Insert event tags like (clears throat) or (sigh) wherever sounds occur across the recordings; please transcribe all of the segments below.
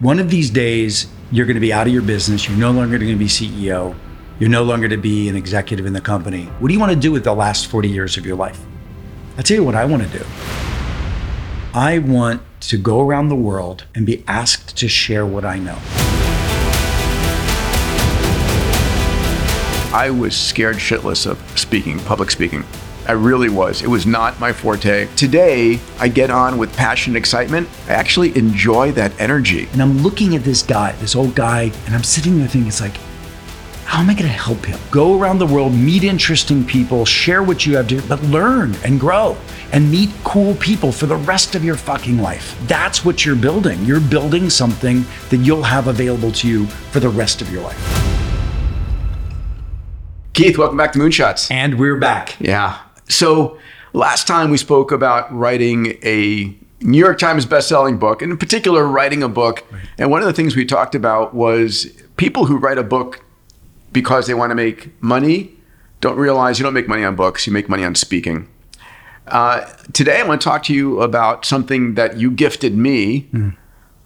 One of these days, you're going to be out of your business. You're no longer going to be CEO. You're no longer to be an executive in the company. What do you want to do with the last 40 years of your life? I'll tell you what I want to do. I want to go around the world and be asked to share what I know. I was scared shitless of speaking, public speaking. I really was. It was not my forte. Today, I get on with passion and excitement. I actually enjoy that energy. And I'm looking at this guy, this old guy, and I'm sitting there thinking, it's like, how am I going to help him? Go around the world, meet interesting people, share what you have to, but learn and grow and meet cool people for the rest of your fucking life. That's what you're building. You're building something that you'll have available to you for the rest of your life. Keith, welcome back to Moonshots. And we're back. Yeah. So last time we spoke about writing a New York Times best-selling book, and in particular, writing a book. And one of the things we talked about was people who write a book because they want to make money don't realize you don't make money on books; you make money on speaking. Uh, today, I want to talk to you about something that you gifted me, mm.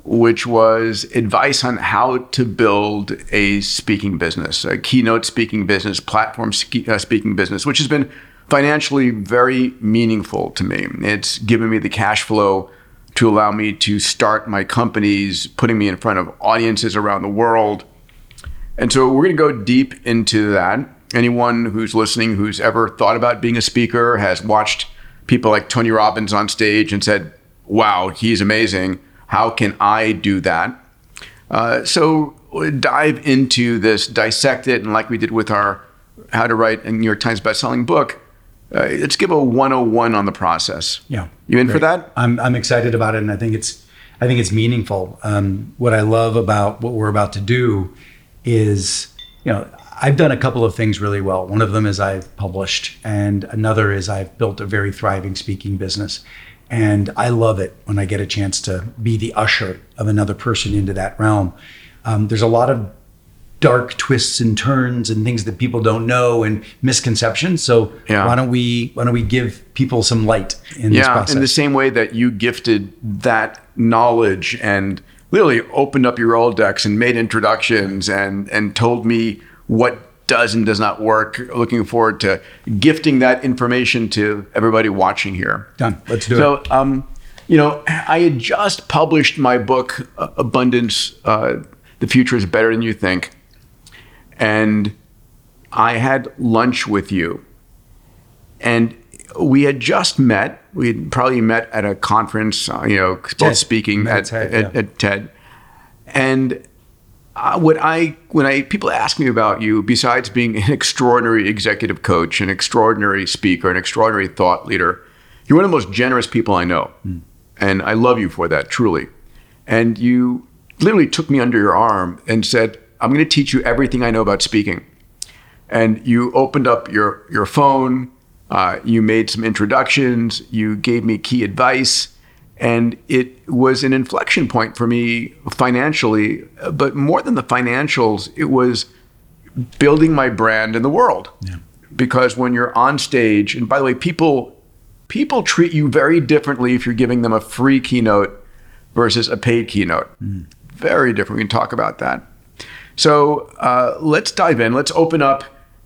which was advice on how to build a speaking business, a keynote speaking business, platform uh, speaking business, which has been financially very meaningful to me. It's given me the cash flow to allow me to start my companies, putting me in front of audiences around the world. And so we're going to go deep into that. Anyone who's listening who's ever thought about being a speaker has watched people like Tony Robbins on stage and said, wow, he's amazing. How can I do that? Uh, so dive into this, dissect it, and like we did with our How to Write a New York Times bestselling book, uh, let's give a 101 on the process. Yeah. You in great. for that? I'm, I'm excited about it. And I think it's, I think it's meaningful. Um, what I love about what we're about to do is, you know, I've done a couple of things really well. One of them is I've published, and another is I've built a very thriving speaking business. And I love it when I get a chance to be the usher of another person into that realm. Um, there's a lot of dark twists and turns and things that people don't know and misconceptions. So yeah. why don't we why don't we give people some light in yeah, this process? in the same way that you gifted that knowledge and literally opened up your Rolodex and made introductions and and told me what does and does not work. Looking forward to gifting that information to everybody watching here. Done. Let's do so, it. So, um, you know, I had just published my book, Abundance. Uh, the future is better than you think and I had lunch with you. And we had just met. We had probably met at a conference, uh, you know, both speaking at, TED, at, yeah. at, TED. And uh, what I when I people ask me about you, besides being an extraordinary executive coach, an extraordinary speaker, an extraordinary thought leader, you're one of the most generous people I know, mm. and I love you for that, truly. And you literally took me under your arm and said, I'm going to teach you everything I know about speaking. And you opened up your, your phone, uh, you made some introductions, you gave me key advice, and it was an inflection point for me financially. But more than the financials, it was building my brand in the world. Yeah. Because when you're on stage, and by the way, people people treat you very differently if you're giving them a free keynote versus a paid keynote. Mm. Very different. We can talk about that. So uh, let's dive in. Let's open up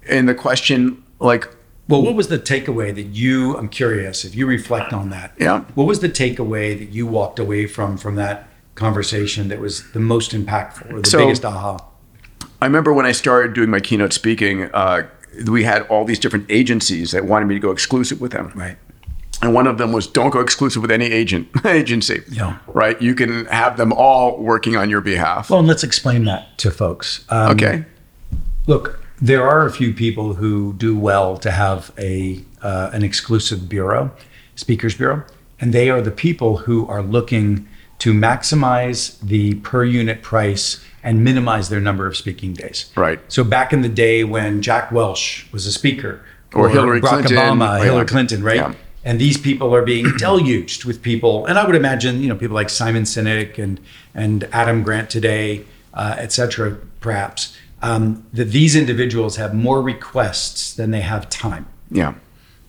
in the question like, well, what was the takeaway that you? I'm curious if you reflect on that. Yeah. What was the takeaway that you walked away from from that conversation that was the most impactful or the so, biggest aha? I remember when I started doing my keynote speaking, uh, we had all these different agencies that wanted me to go exclusive with them. Right. And one of them was don't go exclusive with any agent (laughs) agency. Yeah. Right. You can have them all working on your behalf. Well, and let's explain that to folks. Um, okay. Look, there are a few people who do well to have a uh, an exclusive bureau, speakers bureau, and they are the people who are looking to maximize the per unit price and minimize their number of speaking days. Right. So back in the day when Jack Welch was a speaker, or, or Hillary Barack Clinton, Obama, Hillary Clinton, right? Yeah and these people are being (clears throat) deluged with people. And I would imagine, you know, people like Simon Sinek and and Adam Grant today, uh, et cetera, perhaps, um, that these individuals have more requests than they have time. Yeah.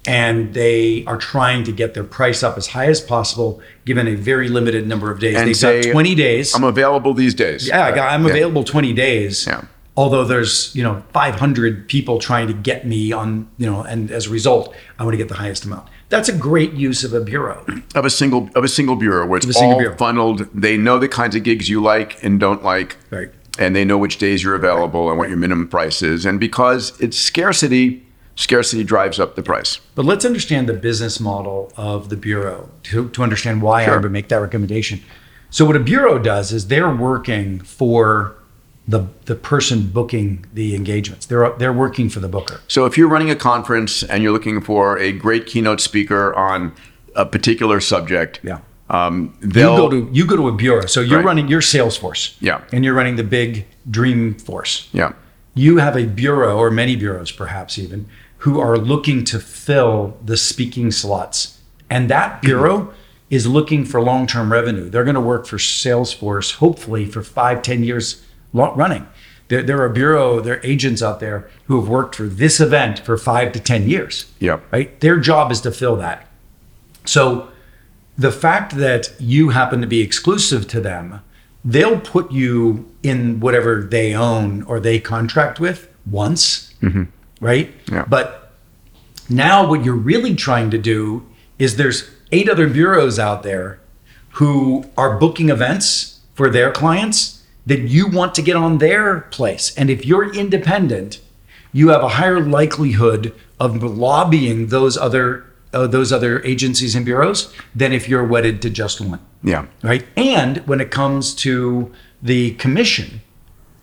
and they are trying to get their price up as high as possible, given a very limited number of days. And They've say, got 20 days. I'm available these days. yeah, I'm Yeah. available 20 days. Yeah. Although there's you know 500 people trying to get me on you know, and as a result, I want to get the highest amount. That's a great use of a bureau. of a single of a single bureau where it's all bureau. funneled. They know the kinds of gigs you like and don't like, Right. and they know which days you're available and what your minimum price is. And because it's scarcity, scarcity drives up the price. But let's understand the business model of the bureau to, to understand why Sure. I would make that recommendation. So what a bureau does is they're working for the the person booking the engagements. They're they're working for the booker. So if you're running a conference and you're looking for a great keynote speaker on a particular subject, Yeah. um, You they'll go to you go to a bureau. So you're Right. running your Salesforce. Yeah. And you're running the big Dreamforce. yeah. You have a bureau or many bureaus perhaps even who are looking to fill the speaking slots. And that bureau is looking for long-term revenue. They're going to work for Salesforce hopefully for five, ten years running. There, there are bureau, there are agents out there who have worked for this event for five to 10 years. Yeah. Right? Their job is to fill that. So the fact that you happen to be exclusive to them, they'll put you in whatever they own or they contract with once, mm-hmm. right? Yeah. But now what you're really trying to do is there's eight other bureaus out there who are booking events for their clients that you want to get on their place. And if you're independent, you have a higher likelihood of lobbying those other uh, those other agencies and bureaus than if you're wedded to just one Yeah. right? And when it comes to the commission,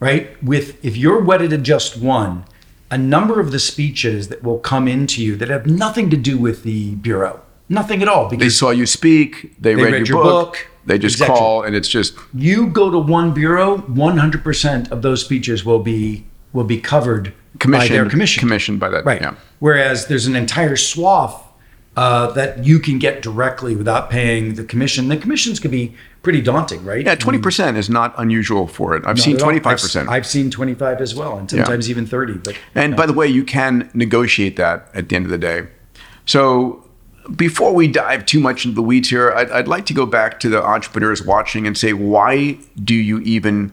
right? With if you're wedded to just one, a number of the speeches that will come into you that have nothing to do with the bureau, nothing at all, Because They saw you speak. They, read, read your, your book. book. They just Exactly. call, and it's just you go to one bureau, 100% of those speeches will be will be covered commissioned. by their commission. Commissioned by that. Right. Yeah. Whereas there's an entire swath uh, that you can get directly without paying the commission. The commissions could be pretty daunting, right? Yeah, twenty percent is not unusual for it. I've seen Not at all. twenty five I've- percent. I've seen 25 as well, and sometimes even 30. But And by the way, you can negotiate that at the end of the day. So before we dive too much into the weeds here, I'd, I'd like to go back to the entrepreneurs watching and say, why do you even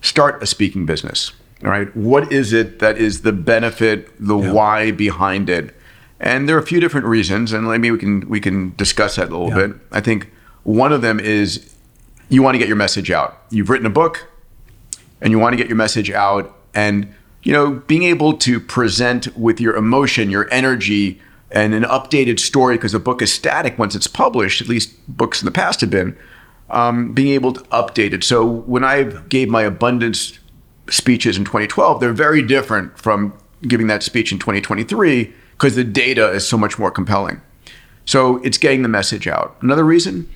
start a speaking business? All right. What is it that is the benefit, the Yeah. why behind it? And there are a few different reasons, and maybe we can we can discuss that a little Yeah. bit. I think one of them is you want to get your message out. You've written a book, and you want to get your message out and you know being able to present with your emotion your energy and an updated story because a book is static once it's published at least books in the past have been um, being able to update it so when i gave my abundance speeches in 2012 they're very different from giving that speech in 2023 because the data is so much more compelling so it's getting the message out another reason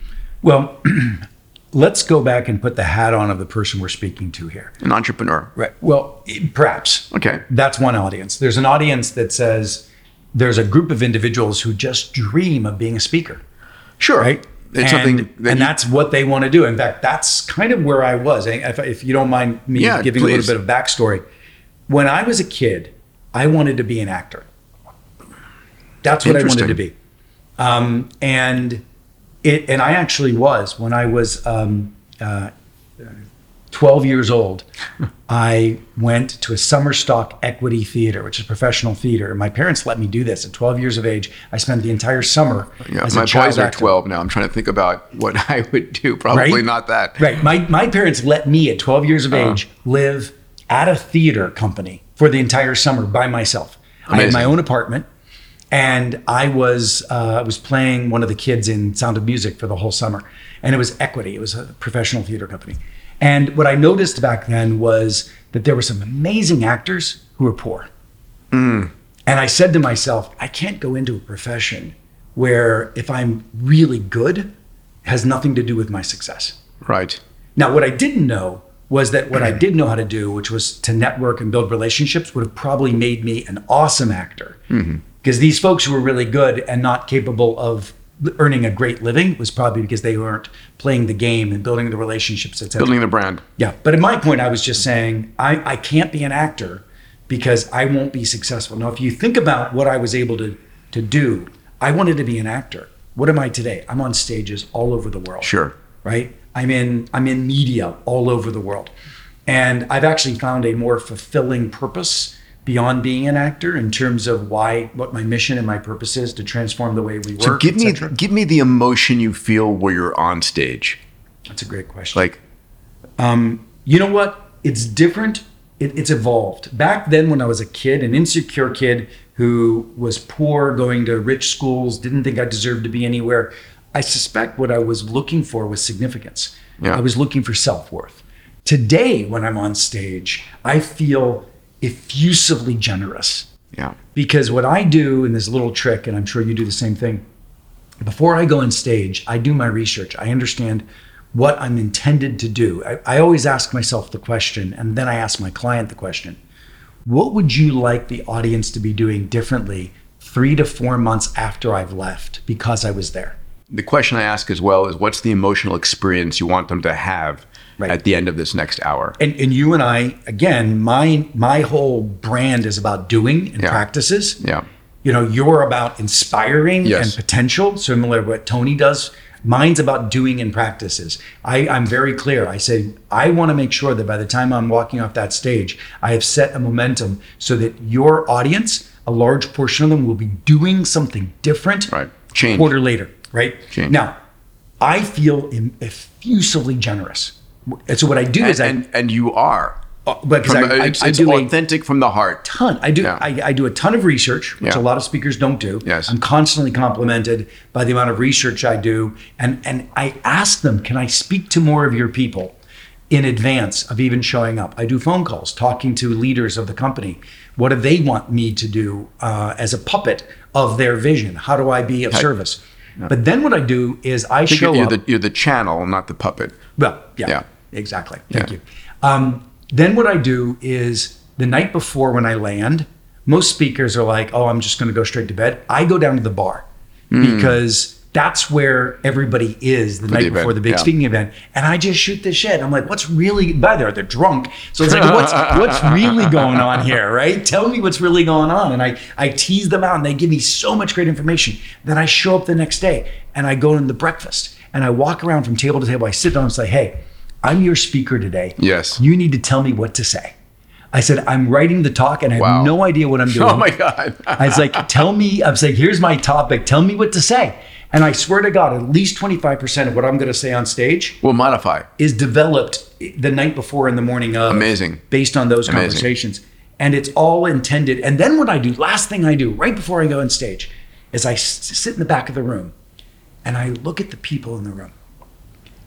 well, (clears throat) let's go back and put the hat on of the person we're speaking to here. an entrepreneur Right. Well, perhaps. Okay. That's one audience. There's an audience that says there's a group of individuals who just dream of being a speaker. sure right? it's and, something that and you- that's what they want to do. In fact, that's kind of where I was. If, if you don't mind me Yeah, giving a little bit of backstory, when I was a kid, I wanted to be an actor. That's what I wanted to be, um, and it. And I actually was when I was um, uh, 12 years old. I went to a summer stock equity theater, which is professional theater. My parents let me do this at 12 years of age. I spent the entire summer Yeah, as my boys are actor. 12 now. I'm trying to think about what (laughs) I would do. Probably Right? not that. Right. My my parents let me at 12 years of Uh-huh. age live at a theater company for the entire summer by myself. I had my own apartment, and I was uh, I was playing one of the kids in Sound of Music for the whole summer, and it was Equity. It was a professional theater company. And what I noticed back then was that there were some amazing actors who were poor. Mm. And I said to myself, I can't go into a profession where if I'm really good, it has nothing to do with my success. Right. Now, what I didn't know was that what I (clears throat) did know how to do, which was to network and build relationships, would have probably made me an awesome actor. Because these folks who were really good and not capable of earning a great living was probably because they weren't playing the game and building the relationships, etc. Building the brand. Yeah. But at my point, I was just saying, I, I can't be an actor because I won't be successful. Now, if you think about what I was able to to do. I wanted to be an actor. What am I today? I'm on stages all over the world. Sure. Right? I'm in I'm in media all over the world. And I've actually found a more fulfilling purpose beyond being an actor in terms of why what my mission and my purpose is to transform the way we work. So give me give me the emotion you feel where you're on stage. That's a great question. Like um, you know what? It's different. It, it's evolved. Back then, when I was a kid, an insecure kid who was poor, going to rich schools, didn't think I deserved to be anywhere, I suspect what I was looking for was significance. Yeah. I was looking for self worth. Today, when I'm on stage, I feel effusively generous yeah. because what I do in this little trick, and I'm sure you do the same thing, before I go on stage, I do my research. I understand what I'm intended to do. I, I always ask myself the question, and then I ask my client the question What would you like the audience to be doing differently three to four months after I've left because I was there? The question I ask as well is what's the emotional experience you want them to have Right. at the end of this next hour? And, and you and I, again, my my whole brand is about doing and Yeah. practices. Yeah. You know, you're about inspiring Yes. and potential, similar to what Tony does. Mine's about doing and practices. I, I'm very clear. I say, I want to make sure that by the time I'm walking off that stage, I have set a momentum so that your audience, a large portion of them, will be doing something different Right. Change. a quarter later, right? Change. Now, I feel effusively generous. And so what I do is I, and and you are. uh, because From I, I, it's I it's do a authentic from the heart. ton. I do. Yeah. I, I do a ton of research, which Yeah. a lot of speakers don't do. Yes. I'm constantly complimented by the amount of research I do, and and I ask them, can I speak to more of your people in advance of even showing up? I do phone calls, talking to leaders of the company. What do they want me to do uh, as a puppet of their vision? How do I be of service? But then what I do is I I show you're up. the you're the channel, not the puppet. Well, yeah, Yeah. Exactly. Thank Yeah. you. Um, then what I do is the night before when I land, most speakers are like, "Oh, I'm just going to go straight to bed." I go down to the bar because that's where everybody is the night event, before the big yeah. speaking event, and I just shoot the shit. I'm like, "What's really?" By there, they're drunk, so it's like, "What's (laughs) what's really going on here?" Right? Tell me what's really going on, and I I tease them out, and they give me so much great information. Then I show up the next day, and I go into the breakfast, and I walk around from table to table. I sit down and say, "Hey." I'm your speaker today. Yes. You need to tell me what to say. I said, I'm writing the talk and I have Wow. no idea what I'm doing. Oh my God. (laughs) I was like, tell me, I was like, here's my topic. Tell me what to say. And I swear to God, at least 25% of what I'm going to say on stage we'll modify. is developed the night before in the morning of. Amazing. Based on those Amazing. conversations. And it's all intended. And then what I do, last thing I do right before I go on stage, is I sit in the back of the room and I look at the people in the room.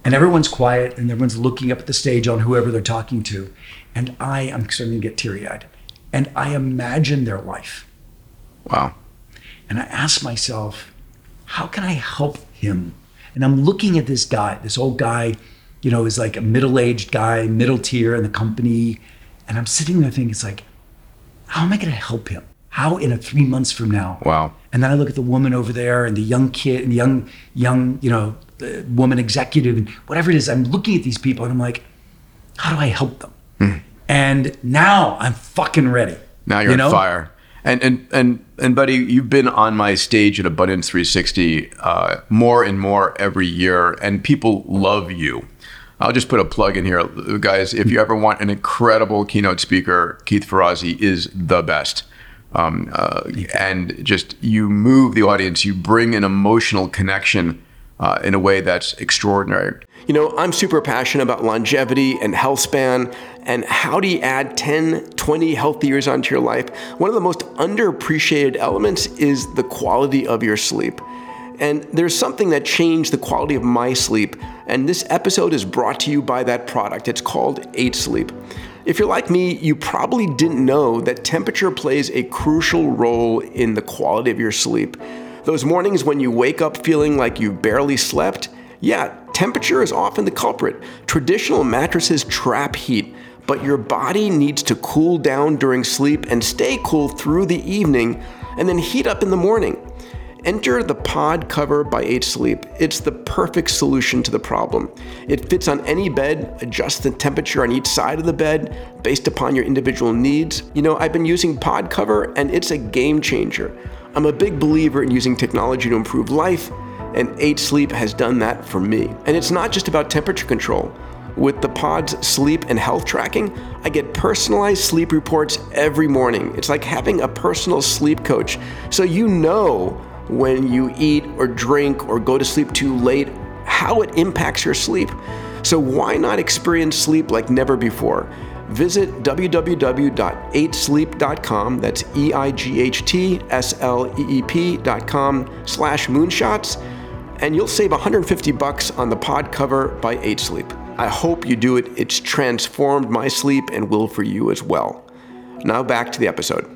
And everyone's quiet and everyone's looking up at the stage on whoever they're talking to. And I am starting to get teary eyed. And I imagine their life. Wow. And I ask myself, how can I help him? And I'm looking at this guy, this old guy, you know, is like a middle aged guy, middle tier in the company. And I'm sitting there thinking, it's like, how am I going to help him? How in a three months from now? Wow. And then I look at the woman over there and the young kid and the young, young, you know, uh, woman executive and whatever it is. I'm looking at these people and I'm like, how do I help them? And now I'm fucking ready. Now you're You know? on fire. And and and and buddy, you've been on my stage at Abundance 360 uh, more and more every year, and people love you. I'll just put a plug in here, guys. If you ever want an incredible keynote speaker, Keith Ferrazzi is the best. Um, uh, and just you move the audience, you bring an emotional connection uh, in a way that's extraordinary. You know, I'm super passionate about longevity and health span and how do you add 10, 20 healthy years onto your life. One of the most underappreciated elements is the quality of your sleep. And there's something that changed the quality of my sleep, and this episode is brought to you by that product. It's called 8 Sleep. If you're like me, you probably didn't know that temperature plays a crucial role in the quality of your sleep. Those mornings when you wake up feeling like you barely slept, yeah, temperature is often the culprit. Traditional mattresses trap heat, but your body needs to cool down during sleep and stay cool through the evening and then heat up in the morning. Enter the pod cover by 8 Sleep. It's the perfect solution to the problem. It fits on any bed, adjusts the temperature on each side of the bed based upon your individual needs. You know, I've been using pod cover and it's a game changer. I'm a big believer in using technology to improve life, and 8 Sleep has done that for me. And it's not just about temperature control. With the pod's sleep and health tracking, I get personalized sleep reports every morning. It's like having a personal sleep coach, so you know when you eat or drink or go to sleep too late, how it impacts your sleep. So why not experience sleep like never before? Visit www.8sleep.com, that's E-I-G-H-T-S-L-E-E-P.com slash moonshots, and you'll save 150 bucks on the pod cover by 8sleep. I hope you do it. It's transformed my sleep and will for you as well. Now back to the episode.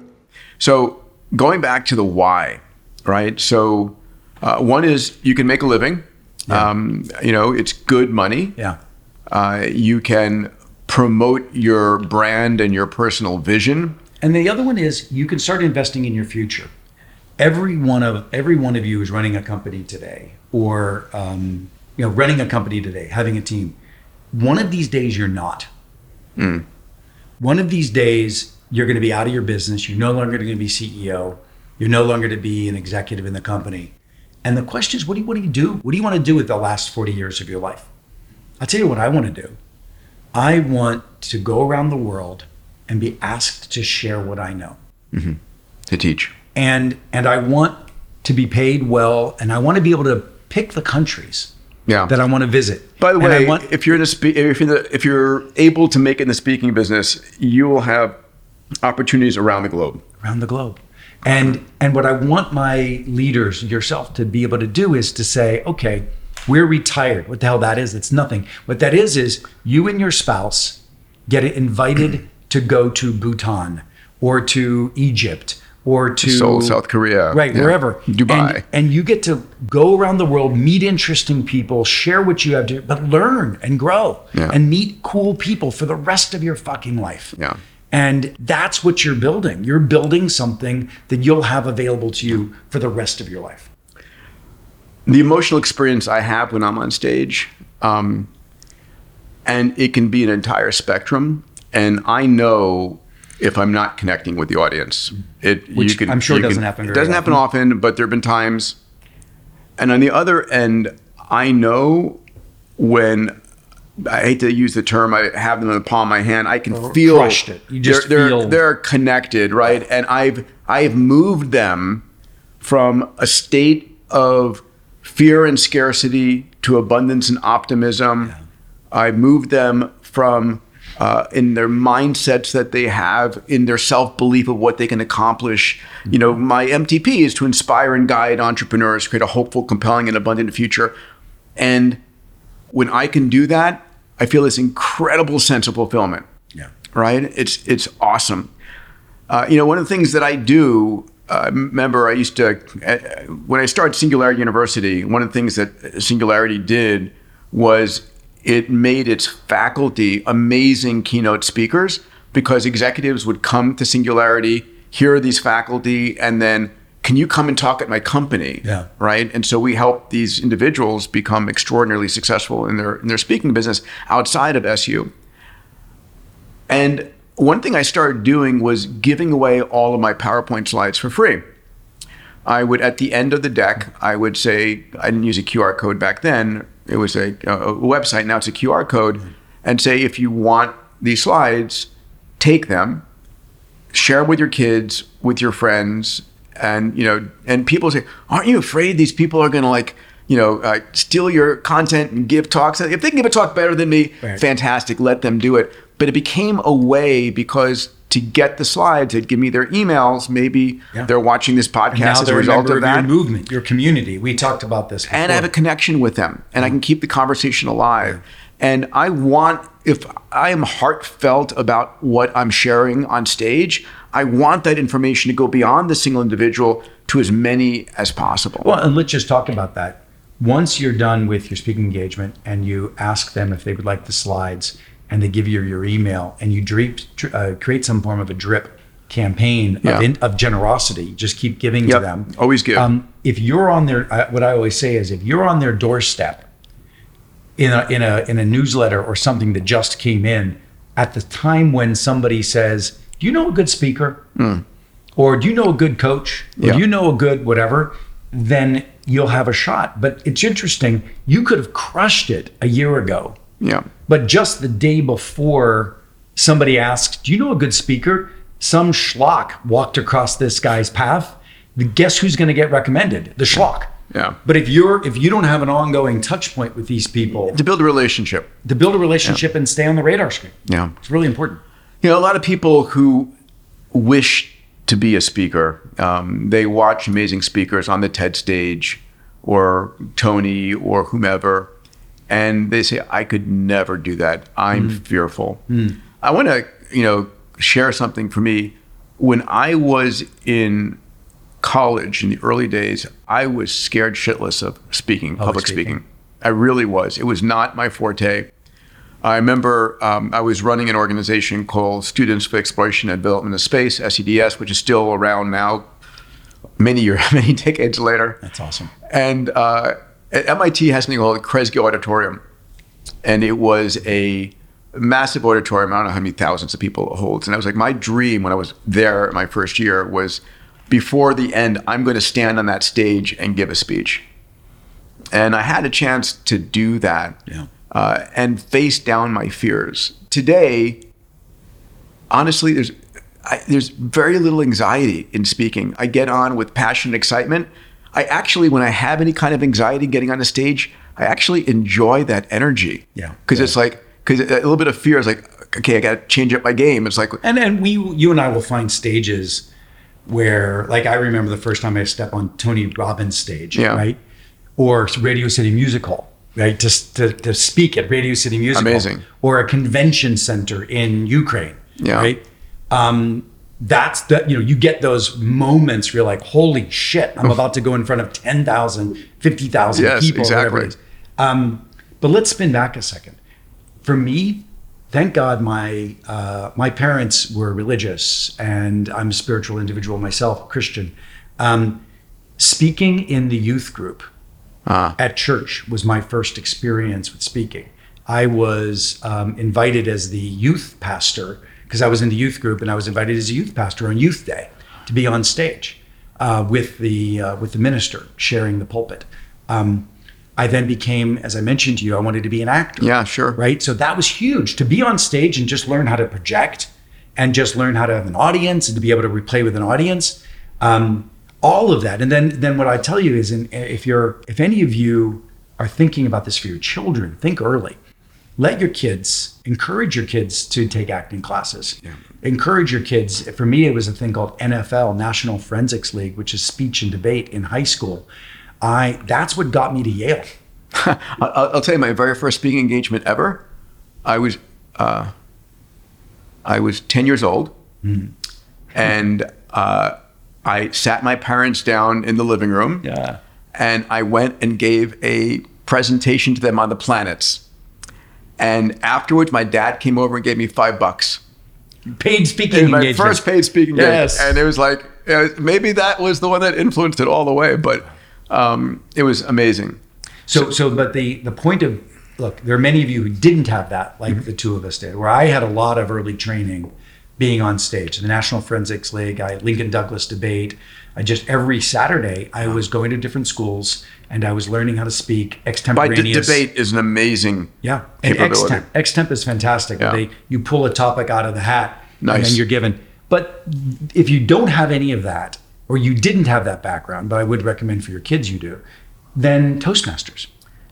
So going back to the why, right? So uh, one is you can make a living. Um, you know, it's good money. Yeah. Uh, you can promote your brand and your personal vision. And the other one is you can start investing in your future. Every one of every one of you is running a company today, or um, you know, running a company today, having a team. One of these days, you're not. One of these days, you're going to be out of your business. You're no longer going to be CEO. You're no longer to be an executive in the company. And the question is, what do you, what do you do? What do you want to do with the last 40 years of your life? I'll tell you what I want to do. I want to go around the world and be asked to share what I know. Mm-hmm. to teach. And and I want to be paid well and I want to be able to pick the countries Yeah. that I want to visit. By the And way, want, if you're in a spe- if you're in the, if you're able to make it in the speaking business, you will have opportunities around the globe. around the globe. And and what I want my leaders, yourself, to be able to do is to say, okay, we're retired. What the hell that is? It's nothing. What that is is you and your spouse get invited to go to Bhutan or to Egypt or to Seoul, South Korea, right yeah, wherever Dubai. and, and you get to go around the world meet interesting people share what you have to but learn and grow Yeah. and meet cool people for the rest of your fucking life Yeah. and that's what you're building you're building something that you'll have available to you for the rest of your life the emotional experience I have when I'm on stage, um, and it can be an entire spectrum. And I know if I'm not connecting with the audience, it Which you can, I'm sure doesn't can- happen It doesn't happen often, but there have been times. And on the other end, I know when I hate to use the term, I have them in the palm of my hand. I can feel crushed it. You just they're, feel- they're, they're connected, right? And I've I've moved them from a state of fear and scarcity to abundance and optimism. I moved them from uh, in their mindsets that they have, in their self belief of what they can accomplish. You know, my MTP is to inspire and guide entrepreneurs, create a hopeful, compelling, and abundant future. And when I can do that, I feel this incredible sense of fulfillment yeah right? It's it's awesome. Uh, you know, one of the things that I do. Uh, remember, I used to when I started Singularity University. One of the things that Singularity did was it made its faculty amazing keynote speakers because executives would come to Singularity, hear these faculty, and then can you come and talk at my company? Yeah. Right. And so we help these individuals become extraordinarily successful in their in their speaking business outside of SU. And one thing I started doing was giving away all of my PowerPoint slides for free. I would, at the end of the deck, I would say, I didn't use a QR code back then. It was a, a website. Now it's a QR code. And say, if you want these slides, take them, share them with your kids, with your friends. And, you know, and people say, aren't you afraid these people are going to like, you know, uh, steal your content and give talks? If they can give a talk better than me, Right. fantastic, let them do it. But it became a way because to get the slides, they'd give me their emails. Maybe Yeah. they're watching this podcast as a they're a result of of that. your movement your community we talked about this and I have a connection with them and I can keep the conversation alive. And I want, if I am heartfelt about what I'm sharing on stage, I want that information to go beyond the single individual to as many as possible. Well, and let's just talk about that. Once you're done with your speaking engagement and you ask them if they would like the slides and they give you your email and you drip, uh, create some form of a drip campaign Yeah. of, in, of generosity, just keep giving Yep. to them. Always give. Um, if you're on their, I- what I always say is if you're on their doorstep in a, in a, in a newsletter or something that just came in at the time when somebody says, do you know a good speaker? or do you know a good coach, or Yeah. do you know a good whatever, then you'll have a shot. But it's interesting. You could have crushed it a year ago, Yeah. but just the day before, somebody asked, "Do you know a good speaker?" Some schlock walked across this guy's path. Guess who's going to get recommended? The schlock. Yeah. But if you're if you don't have an ongoing touch point with these people To build a relationship. to build a relationship and stay on the radar screen, Yeah. it's really important. You know, a lot of people who wish to be a speaker, um, they watch amazing speakers on the TED stage or Tony or whomever, and they say, I could never do that. I'm fearful. I want to, you know, share something for me. When I was in college in the early days, I was scared shitless of speaking, public, speaking. speaking. I really was. It was not my forte. I remember um, I was running an organization called Students for Exploration and Development of Space, SEDS, which is still around now, many years, (laughs) many decades later. That's awesome. And uh, at MIT has something called the Kresge Auditorium, and it was a massive auditorium. I don't know how many thousands of people it holds. And I was like, my dream when I was there my first year was before the end, I'm going to stand on that stage and give a speech. And I had a chance to do that Yeah. uh, and face down my fears. Today, honestly, there's I, there's very little anxiety in speaking. I get on with passion and excitement. I actually, when I have any kind of anxiety getting on the stage, I actually enjoy that energy. Yeah. because it's like because a little bit of fear is like, okay, I got to change up my game. It's like, And and we you and I will find stages where like I remember the first time I stepped on Tony Robbins stage, Yeah. right? Or Radio City Music Hall, right? To, to, to speak at Radio City Music Hall. Amazing. Or a convention center in Ukraine, Yeah. right? Um, that's the, you know, you get those moments where you're like, holy shit, I'm about to go in front of 10,000, 50,000 Yes, people, whatever it exactly. Um, but let's spin back a second. For me, thank God my uh, my parents were religious, and I'm a spiritual individual myself, Christian. Um, speaking in the youth group Ah. at church was my first experience with speaking. I was um, invited as the youth pastor because I was in the youth group, and I was invited as a youth pastor on Youth Day to be on stage uh, with the uh, with the minister sharing the pulpit. Um, I then became, as I mentioned to you, I wanted to be an actor yeah, sure, right? So that was huge to be on stage and just learn how to project and just learn how to have an audience and to be able to replay with an audience. Um, all of that, and then then what I tell you is, in, if you're if any of you are thinking about this for your children, think early. Let your kids encourage your kids to take acting classes. Encourage your kids. For me, it was a thing called NFL, National Forensics League, which is speech and debate in high school. I that's what got me to Yale. (laughs) I'll, I'll tell you my very first speaking engagement ever. I was uh, I was ten years old, and uh, I sat my parents down in the living room, Yeah. and I went and gave a presentation to them on the planets. And afterwards, my dad came over and gave me five bucks. Paid speaking my engagement. first paid speaking. Yes. And it was like, maybe that was the one that influenced it all the way, but um, it was amazing. So, so, but the the point of look, there are many of you who didn't have that, like the two of us did. Where I had a lot of early training, being on stage, the National Forensics League, I Lincoln Douglas debate. I just every Saturday I was going to different schools and I was learning how to speak By de- extemporaneous. debate is an amazing Yeah, and capability. extemp, extemp is fantastic. Yeah. They you pull a topic out of the hat and Nice. then you're given. But if you don't have any of that, or you didn't have that background, but I would recommend for your kids you do, then Toastmasters.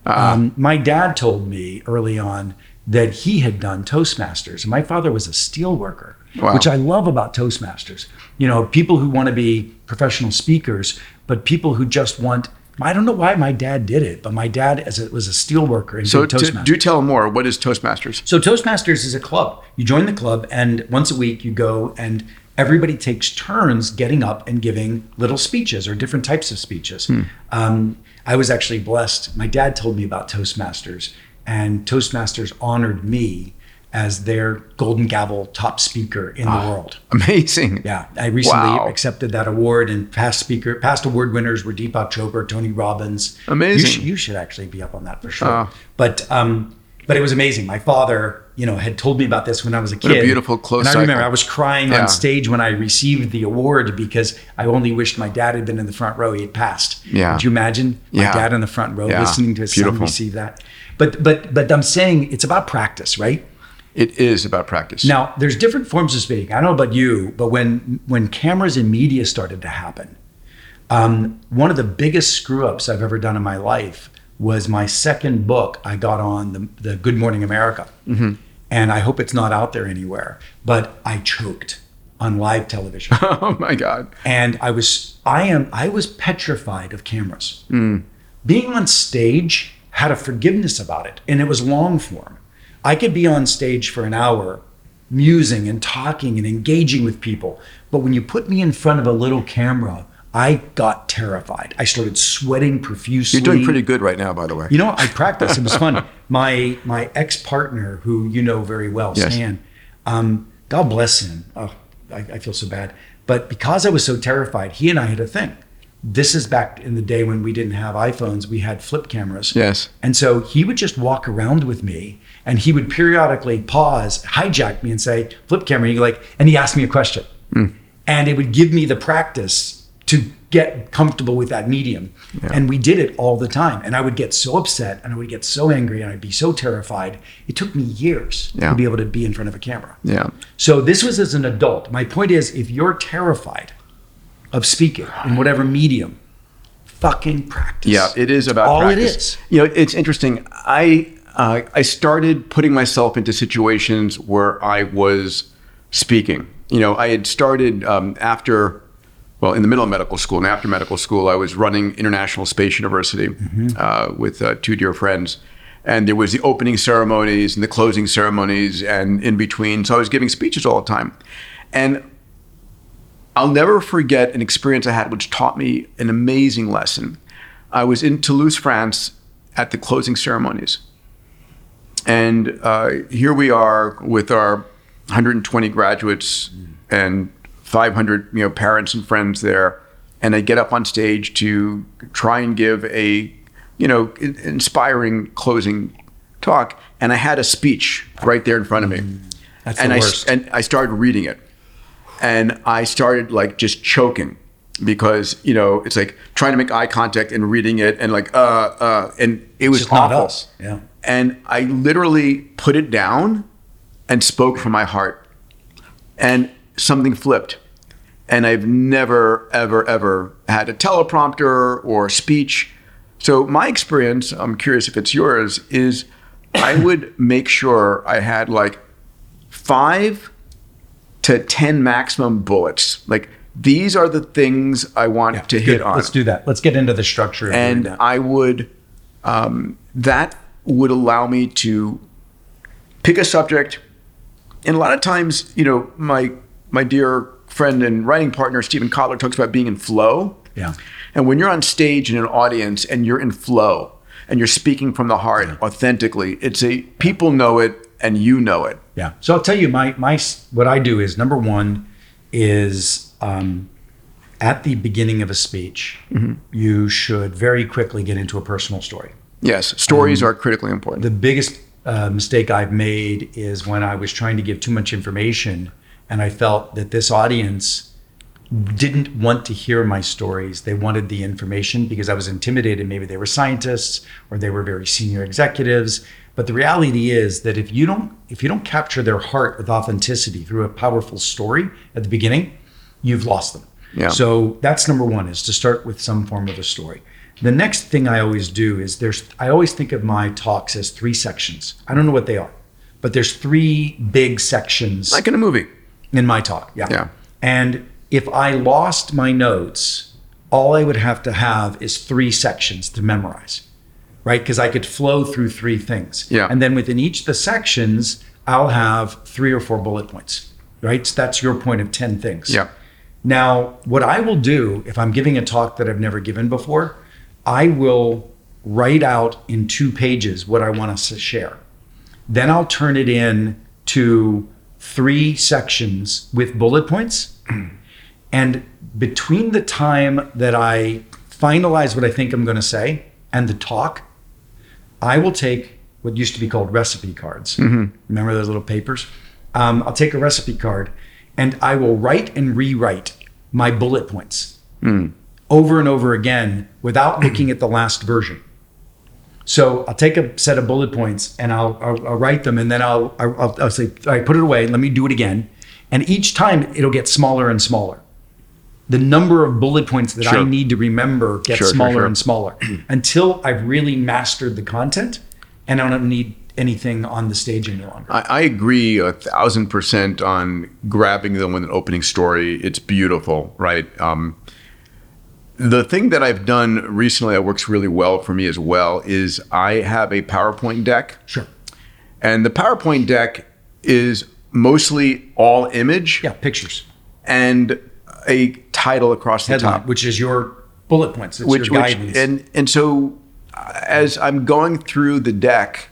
Ah. Um, my dad told me early on that he had done Toastmasters, my father was a steel worker, Wow. which I love about Toastmasters. You know, people who want to be professional speakers, but people who just want. I don't know why my dad did it, but my dad, as it was a steel worker, and So Toastmasters. do tell more. What is Toastmasters? So Toastmasters is a club. You join the club, and once a week you go and everybody takes turns getting up and giving little speeches or different types of speeches. Um, I was actually blessed. My dad told me about Toastmasters, and Toastmasters honored me as their Golden Gavel top speaker in the world. Amazing. Yeah, I recently Wow. accepted that award, and past speaker, past award winners were Deepak Chopra, Tony Robbins. Amazing. You should, you should actually be up on that for sure. Oh. But um, but it was amazing. My father you know, had told me about this when I was a kid. a beautiful close And I remember cycle. I was crying Yeah. on stage when I received the award because I only wished my dad had been in the front row. He had passed. Yeah. Could you imagine my Yeah. dad in the front row Yeah. listening to his son receive that? But but but I'm saying it's about practice, right? It is about practice. Now, there's different forms of speaking. I don't know about you, but when when cameras and media started to happen, um, one of the biggest screw ups I've ever done in my life was my second book. I got on the, the Good Morning America, and I hope it's not out there anywhere. But I choked on live television, (laughs) oh my God. and I was I am I was petrified of cameras. Being on stage had a forgiveness about it, and it was long form. I could be on stage for an hour, musing and talking and engaging with people. But when you put me in front of a little camera, I got terrified. I started sweating profusely. You're doing pretty good right now, by the way. You know, I practiced. It was fun. My my ex partner, who you know very well, Yes. Stan. Um, God bless him. Oh, I, I feel so bad. But because I was so terrified, he and I had a thing. This is back in the day when we didn't have iPhones. We had flip cameras. Yes. And so he would just walk around with me, and he would periodically pause, hijack me, and say, "Flip camera." And he like, and he asked me a question, hmm. and it would give me the practice to get comfortable with that medium. And we did it all the time. And I would get so upset, and I would get so angry, and I'd be so terrified. It took me years Yeah. to be able to be in front of a camera. Yeah. So this was as an adult. My point is, if you're terrified of speaking in whatever medium, fucking practice. Yeah, it is about all practice. it is. You know, it's interesting. I uh, I started putting myself into situations where I was speaking. You know, I had started um, after, well, in the middle of medical school and after medical school, I was running International Space University uh, with uh, two dear friends. And there was the opening ceremonies and the closing ceremonies and in between. So I was giving speeches all the time. And I'll never forget an experience I had which taught me an amazing lesson. I was in Toulouse, France at the closing ceremonies. And uh, here we are with our 120 graduates and 500 you know, parents and friends there. And I get up on stage to try and give a you know in- inspiring closing talk. And I had a speech right there in front of me. That's and I, and I started reading it and I started like just choking because you know it's like trying to make eye contact and reading it and like uh uh and it was Just not awful. us. Yeah. And I literally put it down and spoke from my heart, and something flipped. And I've never ever ever had a teleprompter or a speech. So my experience, I'm curious if it's yours, is I (coughs) would make sure I had like five to 10 maximum bullets. Like these are the things I want to hit Good. on. Let's do that. Let's get into the structure. Of and. I would, um, that would allow me to pick a subject. And a lot of times, you know, my, my dear friend and writing partner, Steven Kotler, talks about being in flow. Yeah. And when you're on stage in an audience and you're in flow and you're speaking from the heart authentically, it's a, people know it and you know it. Yeah. So I'll tell you, my my what I do is number one is um, at the beginning of a speech, Mm-hmm. you should very quickly get into a personal story. Yes, stories are critically important. The biggest uh, mistake I've made is when I was trying to give too much information, and I felt that this audience didn't want to hear my stories. They wanted the information because I was intimidated. Maybe they were scientists or they were very senior executives. But the reality is that if you don't if you don't capture their heart with authenticity through a powerful story at the beginning, you've lost them. Yeah. So that's number one is to start with some form of a story. The next thing I always do is there's I always think of my talks as three sections. I don't know what they are, but there's three big sections like in a movie. in my talk. Yeah. Yeah. And if I lost my notes, all I would have to have is three sections to memorize, right? Because I could flow through three things. Yeah. And then within each of the sections, I'll have three or four bullet points, right? So that's your point of 10 things. Yeah. Now, what I will do if I'm giving a talk that I've never given before, I will write out in two pages what I want us to share. Then I'll turn it in to three sections with bullet points. (clears throat) And between the time that I finalize what I think I'm going to say and the talk, I will take what used to be called recipe cards. Remember those little papers? Um, I'll take a recipe card and I will write and rewrite my bullet points over and over again without looking at the last version. So I'll take a set of bullet points and I'll, I'll, I'll write them and then I'll, I'll, I'll say, all right, put it away. Let me do it again. And each time it'll get smaller and smaller. The number of bullet points that I need to remember gets Sure, sure, smaller sure. and smaller (clears throat) until I've really mastered the content and I don't need anything on the stage any longer. I, I agree a thousand percent on grabbing them with an opening story. It's beautiful, right? Um, the thing that I've done recently that works really well for me as well is I have a PowerPoint deck, Sure. and the PowerPoint deck is mostly all image Yeah, pictures. and a title across the Headline, top. which is your bullet points. It's which, your which guidance. and and so as I'm going through the deck,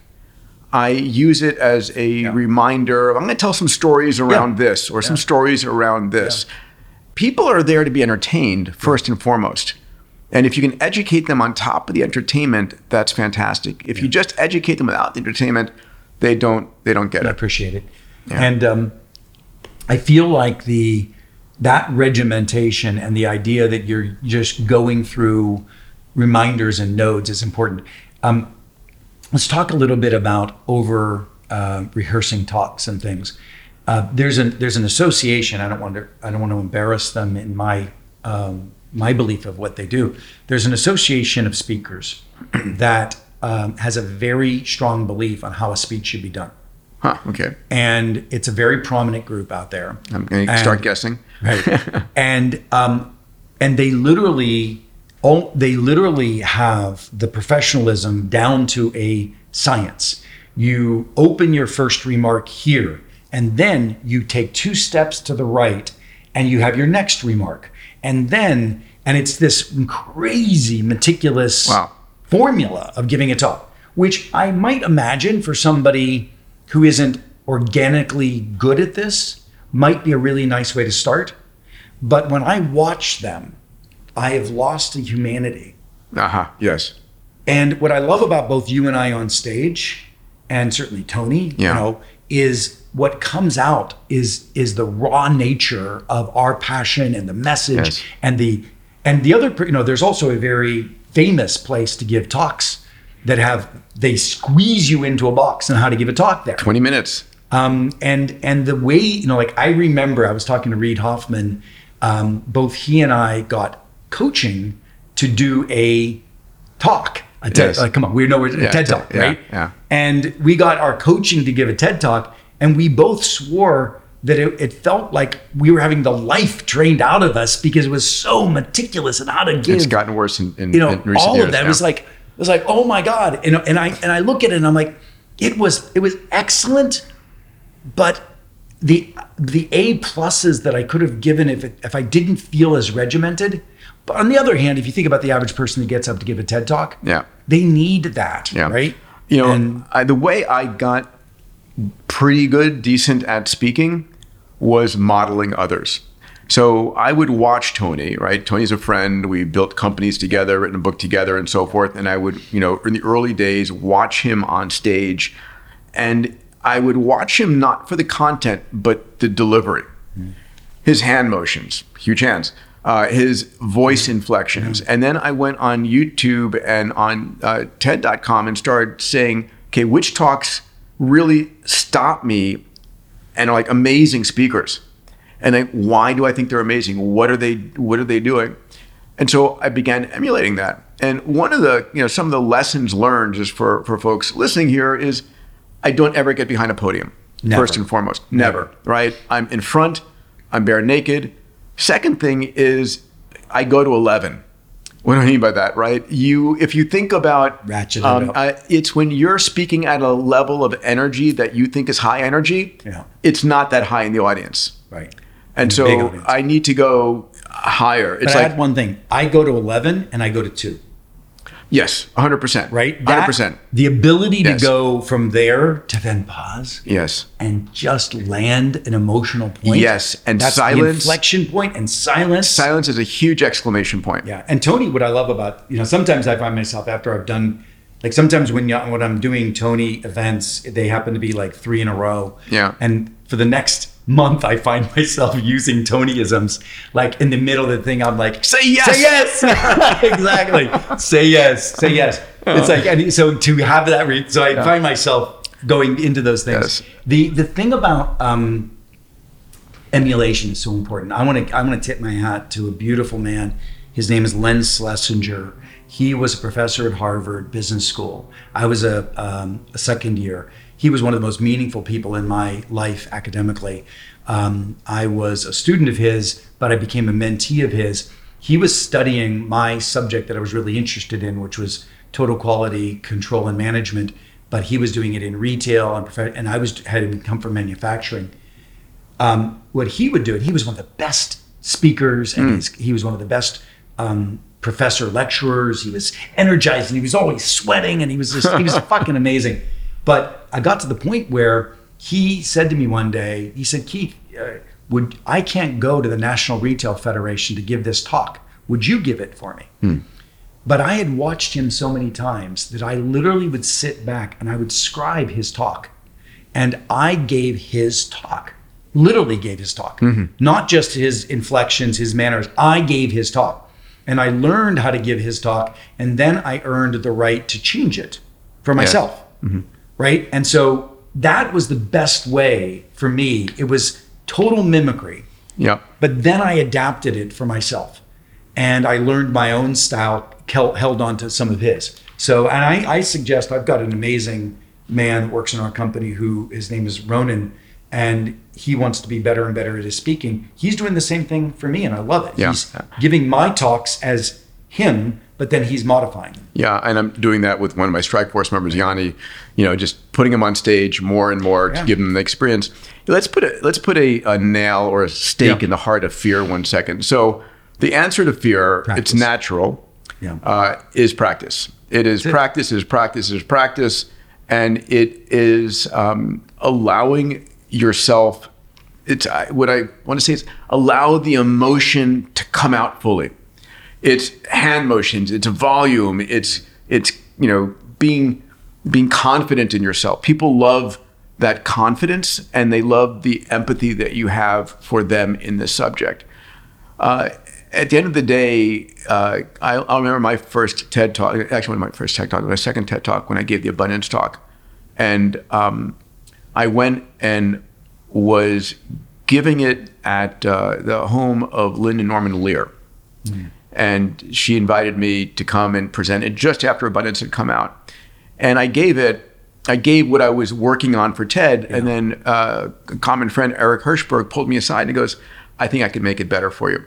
I use it as a reminder. of, I'm going to tell some stories around Yeah. this or some stories around this. People are there to be entertained first and foremost. And if you can educate them on top of the entertainment, that's fantastic. If you just educate them without the entertainment, they don't they don't get I it. I appreciate it. And um, I feel like the that regimentation and the idea that you're just going through reminders and nodes is important. Um, let's talk a little bit about over uh, rehearsing talks and things. Uh, there's an there's an association. I don't want to I don't want to embarrass them in my um, my belief of what they do. There's an association of speakers (clears throat) that um, has a very strong belief on how a speech should be done Huh, okay. and it's a very prominent group out there. I'm going to start guessing. Right. (laughs) and um, and they literally, all, they literally have the professionalism down to a science. You open your first remark here, and then you take two steps to the right, and you have your next remark, and then and it's this crazy meticulous Wow. formula of giving a talk, which I might imagine for somebody who isn't organically good at this might be a really nice way to start. But when I watch them, I have lost the humanity. Uh-huh. Yes. And what I love about both you and I on stage, and certainly Tony, Yeah. you know, is what comes out is is the raw nature of our passion and the message Yes. and the and the other you know there's also a very famous place to give talks that have they squeeze you into a box on how to give a talk there 20 minutes. um, and and the way you know, like I remember, I was talking to Reid Hoffman. Um, both he and I got coaching to do a talk. A TED, Yes. like, come on, we know we're a Yeah, TED TED, talk, yeah, right? yeah. And we got our coaching to give a TED talk, and we both swore that it, it felt like we were having the life drained out of us because it was so meticulous and how to give It's gotten worse in, in, you know in recent all years. of that yeah. was like it was like oh my god and, and i and i look at it and i'm like it was it was excellent but the the a pluses that i could have given if it, if i didn't feel as regimented but on the other hand if you think about the average person that gets up to give a ted talk Yeah. they need that Yeah. right You know, and I, the way I got pretty good, decent at speaking was modeling others. So I would watch Tony, right? Tony's a friend. We built companies together, written a book together, and so forth. And I would, you know, in the early days, watch him on stage. And I would watch him not for the content, but the delivery. His hand motions, huge hands, uh, his voice inflections. And then I went on YouTube and on uh, TED.com and started saying, okay, which talks really stop me and are like amazing speakers? And like, why do I think they're amazing? What are they? What are they doing? And so I began emulating that. And one of the, you know, some of the lessons learned just for for folks listening here is, I don't ever get behind a podium. Never. First and foremost, never. Right? I'm in front. I'm bare naked. Second thing is, I go to eleven. What do I mean by that? Right? You, if you think about, Ratchet um, up. uh, it's when you're speaking at a level of energy that you think is high energy. Yeah. It's not that high in the audience. right And so. I need to go higher. but It's i like had one thing i go to 11 and i go to 2 yes, 100%. right 100%. the ability Yes. to go from there to then pause yes. and just land an emotional point. Yes, and that's silence. inflection point and silence. Silence is a huge exclamation point. Yeah, and Tony, what I love about you know, sometimes I find myself after I've done Like sometimes when you, when I'm doing Tony events, they happen to be like three in a row. Yeah. And for the next month, I find myself using Tonyisms. Like in the middle of the thing, I'm like, Say yes. say yes, (laughs) exactly. Say yes, say yes. It's like, and so to have that, re- so I find myself going into those things. Yes. The the thing about um, emulation is so important. I want to I want to tip my hat to a beautiful man. His name is Len Schlesinger. He was a professor at Harvard Business School. I was a, um, a second year. He was one of the most meaningful people in my life academically. Um, I was a student of his, but I became a mentee of his. He was studying my subject that I was really interested in, which was total quality control and management. But he was doing it in retail and, prof- and I was had him come from manufacturing um, what he would do, and he was one of the best speakers, and he's, he was one of the best um, professor lecturers. He was energized, and he was always sweating, and he was just he was (laughs) fucking amazing. But I got to the point where he said to me one day, he said, "Keith, uh, would I can't go to the National Retail Federation to give this talk? Would you give it for me?" Hmm. But I had watched him so many times that I literally would sit back and I would scribe his talk. And I gave his talk, literally gave his talk, mm-hmm. not just his inflections, his manners. I gave his talk. And I learned how to give his talk. And then I earned the right to change it for myself. Mm-hmm. Right. And so that was the best way for me. It was total mimicry. Yeah. But then I adapted it for myself, and I learned my own style, held held on to some of his. So, and I, I suggest I've got an amazing man that works in our company who his name is Ronan, and he wants to be better and better at his speaking. He's doing the same thing for me, and I love it. Yeah. He's giving my talks as him, but then he's modifying. them. Yeah, and I'm doing that with one of my Strike Force members, Yanni. You know, just putting him on stage more and more Yeah. to give him the experience. Let's put a let's put a, a nail or a stake Yeah. in the heart of fear one second. So the answer to fear, Practice. it's natural, Yeah. uh, is practice. It is it. practice, is practice, is practice, and it is um, allowing yourself. It's what I want to say is allow the emotion to come out fully it's hand motions it's volume it's it's you know being being confident in yourself. People love that confidence and they love the empathy that you have for them in this subject. Uh, at the end of the day uh, I, remember my first ted talk actually my first ted talk my second ted talk when i gave the abundance talk. And um, i went and was giving it at uh, the home of lyn and norman lear and she invited me to come and present it just after abundance had come out. And i gave it i gave what i was working on for ted. And then uh, a common friend eric hirshberg pulled me aside and he goes i think i could make it better for you.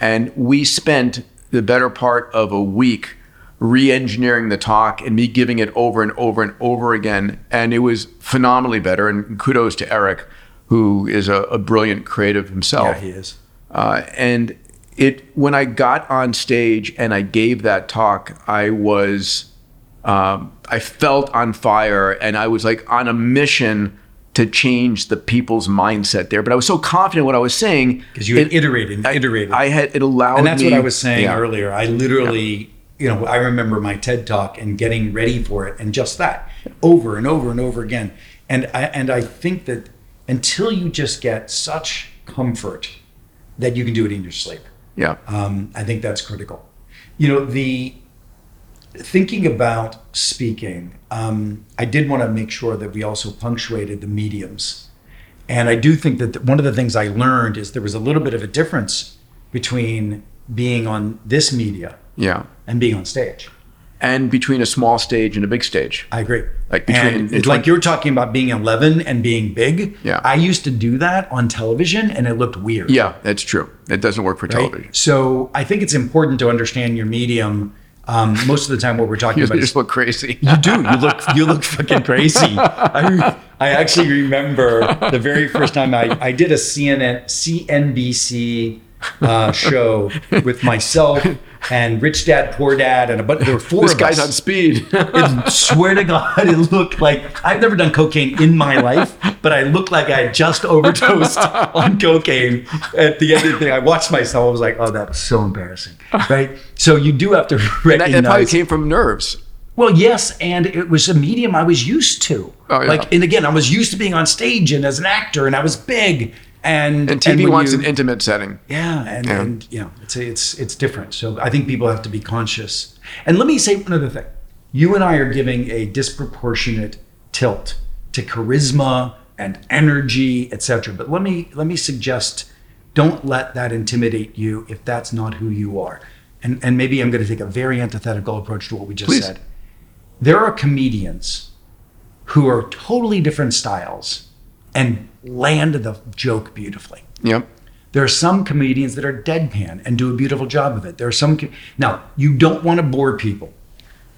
And we spent the better part of a week re-engineering the talk and me giving it over and over and over again. And it was phenomenally better. And kudos to eric who is a, a brilliant creative himself. Yeah, he is. uh, and it when I got on stage and I gave that talk, I was um, I felt on fire and I was like on a mission to change the people's mindset there. But I was so confident in what I was saying Because you had it- iterated I, iterated. I had it allowed and that's me, what I was saying Yeah. earlier. I literally, you know, I remember my TED talk and getting ready for it, and just that over and over and over again. And I and I think that until you just get such comfort that you can do it in your sleep, Yeah, um, I think that's critical. You know, the thinking about speaking, um, I did want to make sure that we also punctuated the mediums. And I do think that one of the things I learned is there was a little bit of a difference between being on this media yeah. and being on stage. And between a small stage and a big stage. I agree. Like between- and like you're talking about being 11 and being big. Yeah. I used to do that on television and it looked weird. Yeah, that's true. It doesn't work for right? television. So I think it's important to understand your medium. Um, most of the time, what we're talking (laughs) You about is just look crazy. You do. You look. You look (laughs) fucking crazy. I, I actually remember the very first time I, I did a CNN CNBC uh, show with myself and Rich Dad Poor Dad and a bunch. There were four this of guy's us. on speed. (laughs) It, swear to God, it looked like I've never done cocaine in my life, but I looked like I just overdosed (laughs) on cocaine. At the end of the thing, I watched myself. I was like, "Oh, that was so embarrassing." Right. So you do have to that, recognize. that probably came from nerves. Well, yes, and it was a medium I was used to. Oh, yeah. Like, and again, I was used to being on stage and as an actor, and I was big. And And TV when wants you- an intimate setting. Yeah, and Yeah. and you know, it's it's it's different. So I think people have to be conscious. And let me say one other thing. You and I are giving a disproportionate tilt to charisma and energy, etc. But let me let me suggest don't let that intimidate you if that's not who you are. And and maybe I'm going to take a very antithetical approach to what we just Please. said. There are comedians who are totally different styles and land the joke beautifully. Yep. There are some comedians that are deadpan and do a beautiful job of it. There are some now you don't want to bore people,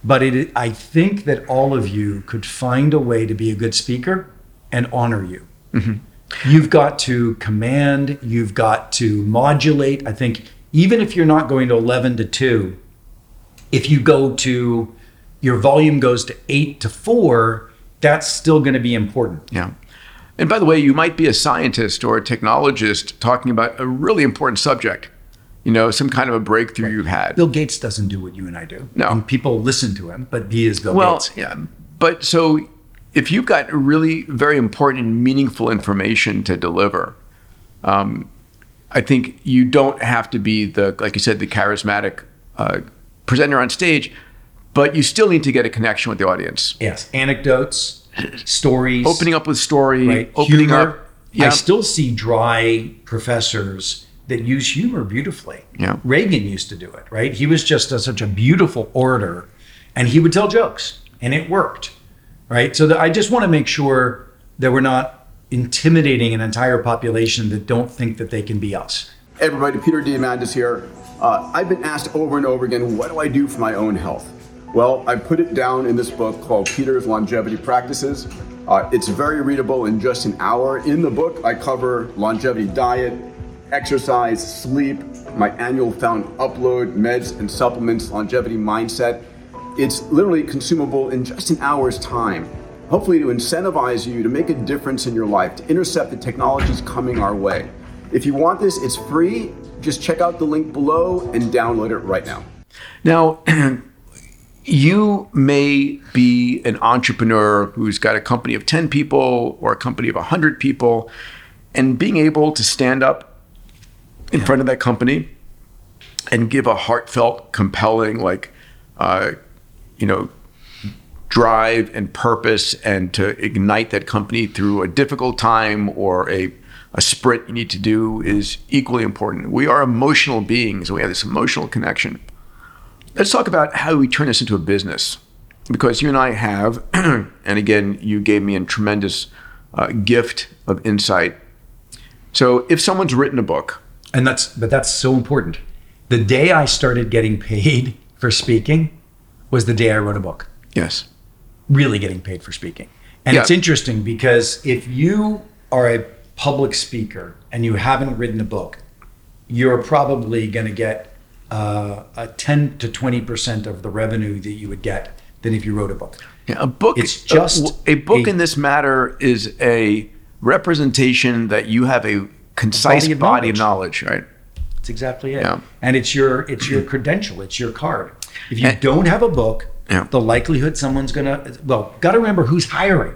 but it I think that all of you could find a way to be a good speaker and honor you. Mm-hmm. You've got to command. You've got to modulate. I think even if you're not going to eleven to two, if you go to your volume goes to eight to four, that's still going to be important. Yeah. And by the way, you might be a scientist or a technologist talking about a really important subject, you know, some kind of a breakthrough you've had. Bill Gates doesn't do what you and I do. No. And people listen to him, but he is Bill well, Gates. yeah. But so if you've got really very important and meaningful information to deliver, um, I think you don't have to be the, like you said, the charismatic uh, presenter on stage, but you still need to get a connection with the audience. Yes. Anecdotes, stories. Opening up with story, right? opening humor. up. Yeah. I still see dry professors that use humor beautifully. Yeah. Reagan used to do it, right? He was just a, such a beautiful orator and he would tell jokes and it worked, right? So that I just want to make sure that we're not intimidating an entire population that don't think that they can be us. Hey everybody, Peter Diamandis here. Uh, I've been asked over and over again, what do I do for my own health? Well, I put it down in this book called Peter's Longevity Practices. Uh, it's very readable in just an hour. In the book, I cover longevity diet, exercise, sleep, my annual Fountain upload, meds and supplements, longevity mindset. It's literally consumable in just an hour's time. Hopefully, to incentivize you to make a difference in your life, to intercept the technologies coming our way. If you want this, it's free. Just check out the link below and download it right now. Now, (clears throat) you may be an entrepreneur who's got a company of 10 people or a company of 100 people, and being able to stand up in front of that company and give a heartfelt, compelling, like, uh, you know, drive and purpose and to ignite that company through a difficult time or a, a sprint you need to do is equally important. We are emotional beings. We have this emotional connection. Let's talk about how we turn this into a business. Because you and I have, (clears throat) and again, you gave me a tremendous uh, gift of insight. So if someone's written a book, And that's but that's so important. The day I started getting paid (laughs) for speaking was the day I wrote a book. yes, Really getting paid for speaking. And Yeah. it's interesting because if you are a public speaker and you haven't written a book, you're probably going to get uh, a 10 to 20% of the revenue that you would get than if you wrote a book. Yeah, a book. It's just a, a book a- in this matter is a representation that you have a concise Body body of of, knowledge, right? That's exactly it. Yeah. And it's your it's your credential, it's your card. If you And- don't have a book, Yeah. the likelihood someone's gonna well, got to remember who's hiring.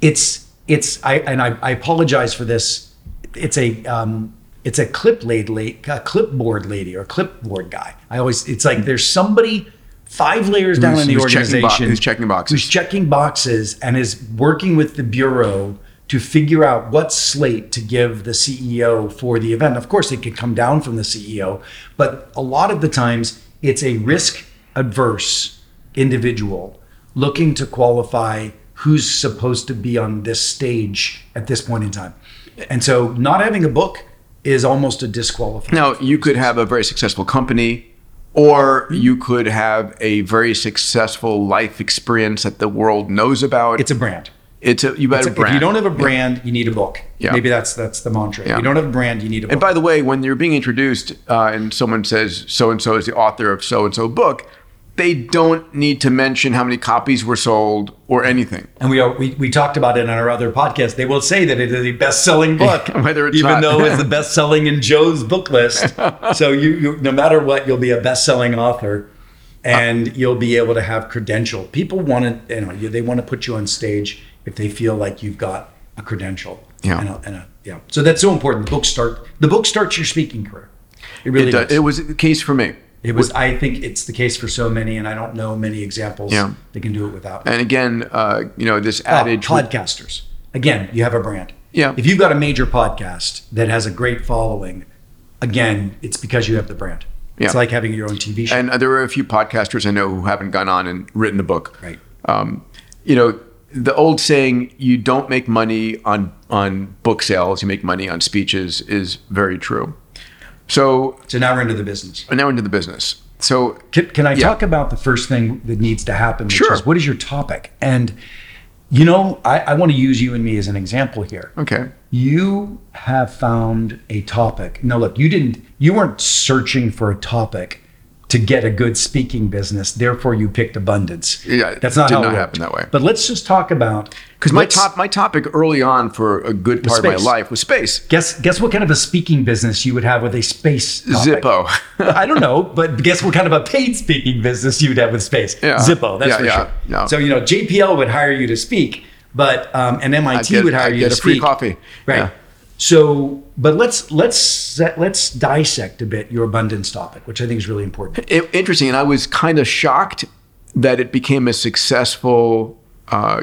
It's it's I and I, I apologize for this. It's a um, it's a clip lady, a clipboard lady or clipboard guy. I always it's like there's somebody five layers down Who's- in the who's checking bo- organization who's checking boxes. who's checking boxes and is working with the bureau to figure out what slate to give the CEO for the event. Of course, it could come down from the CEO, but a lot of the times it's a risk adverse individual looking to qualify who's supposed to be on this stage at this point in time. And so not having a book is almost a disqualifier. Now, you could have a very successful company, or you could have a very successful life experience that the world knows about. It's a brand. It's a you better a- brand. If you don't have a brand, you need a book. Yeah. Maybe that's that's the mantra. Yeah. If you don't have a brand, you need a book. And by the way, when you're being introduced uh, and someone says so and so is the author of so and so book, they don't need to mention how many copies were sold or anything. And we, are, we we talked about it on our other podcast. They will say that it is a best-selling book, (laughs) Whether it's even not. though it's the (laughs) best-selling in Joe's book list. (laughs) so you, you, no matter what, you'll be a best-selling author. and you'll be able to have credential. People want to, you know, they want to put you on stage if they feel like you've got a credential. Yeah. And a, and a, yeah. So that's so important. The book start. The book starts your speaking career. It really It, uh, does. it was the case for me. It was. I think it's the case for so many, and I don't know many examples Yeah. that can do it without. And again, uh, you know, this Oh, adage. podcasters. Again, you have a brand. Yeah. If you've got a major podcast that has a great following, again, it's because you have the brand. Yeah. It's like having your own TV show. and there are a few podcasters I know who haven't gone on and written a book. Right. Um, you know, the old saying, "You don't make money on on book sales; you make money on speeches," is very true. So so now we're into the business. now into the business. So Can, can I Yeah. talk about the first thing that needs to happen? Which Sure. is what is your topic? And you know, I, I want to use you and me as an example here. okay, You have found a topic. Now, look, you didn't. You weren't searching for a topic to get a good speaking business. Therefore, you picked abundance. Yeah, that's not did how not it happen worked. that way. But let's just talk about because my top my topic early on for a good part of my life was space. Guess guess what kind of a speaking business you would have with a space topic? Zippo. I don't know, but guess what kind of a paid speaking business you'd have with space? Yeah. Zippo, that's Yeah, for yeah, sure. yeah. So you know, JPL would hire you to speak, but um, and MIT get- would hire I'd you to a free speak. coffee. Right. Yeah. So, but let's let's set, let's dissect a bit your abundance topic, which I think is really important. It- interesting, and I was kind of shocked that it became a successful, uh,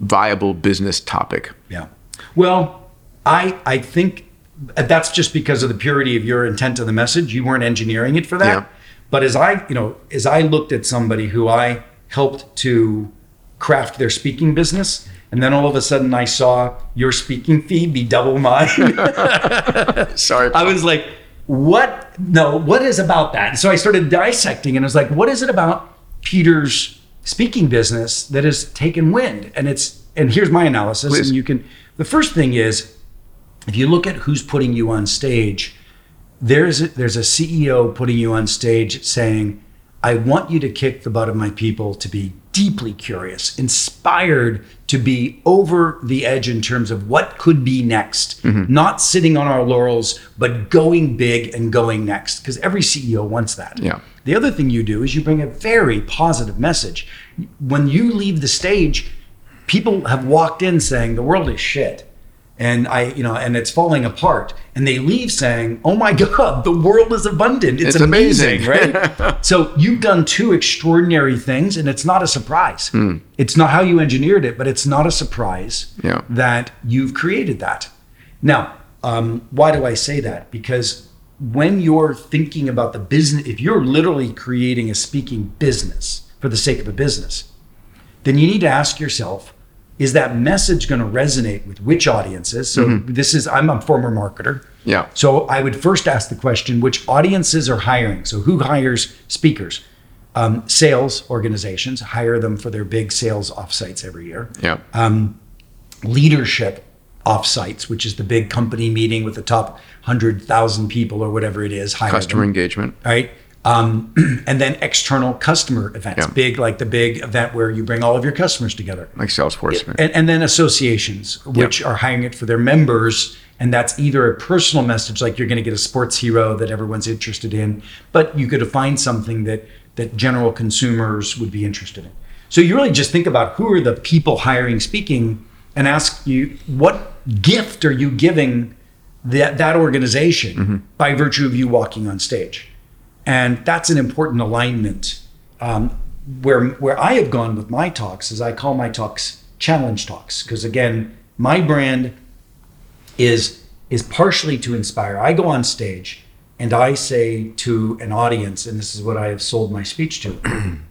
viable business topic. Yeah. Well, I I think that's just because of the purity of your intent of the message. You weren't engineering it for that. Yeah. But as I, you know, as I looked at somebody who I helped to craft their speaking business, and then all of a sudden I saw your speaking fee be double mine. (laughs) Sorry, I was like, what? No, what is about that? And so I started dissecting and I was like, what is it about Peter's speaking business that has taken wind? And it's, and here's my analysis. Please. And you can, the first thing is, if you look at who's putting you on stage, there's a, there's a CEO putting you on stage saying, I want you to kick the butt of my people to be deeply curious, inspired to be over the edge in terms of what could be next, mm-hmm. not sitting on our laurels, but going big and going next. Because every CEO wants that. Yeah. The other thing you do is you bring a very positive message. When you leave the stage, people have walked in saying the world is shit and i you know and it's falling apart. And they leave saying oh my god the world is abundant. It's, It's amazing, amazing. right? (laughs) So you've done two extraordinary things and it's not a surprise. It's not how you engineered it but it's not a surprise Yeah. that you've created that. Now um, why do i say that? Because when you're thinking about the business if you're literally creating a speaking business for the sake of a business then you need to ask yourself is that message going to resonate with which audiences so this is i'm a former marketer Yeah. so i would first ask the question which audiences are hiring so who hires speakers um, sales organizations hire them for their big sales offsites every year Yeah. leadership offsites which is the big company meeting with the top 100000 people or whatever it is hire Customer them engagement. right? Um, (clears throat) and then external customer events, Yeah. big like the big event where you bring all of your customers together, Like Salesforce. and, and then associations which are hiring it for their members, and that's either a personal message like you're going to get a sports hero that everyone's interested in, but you could find something that that general consumers would be interested in. So you really just think about who are the people hiring speaking, and ask you what gift are you giving that that organization by virtue of you walking on stage and that's an important alignment. Um, where where I have gone with my talks is I call my talks challenge talks because again, my brand is is partially to inspire. I go on stage and I say to an audience, and this is what I have sold my speech to: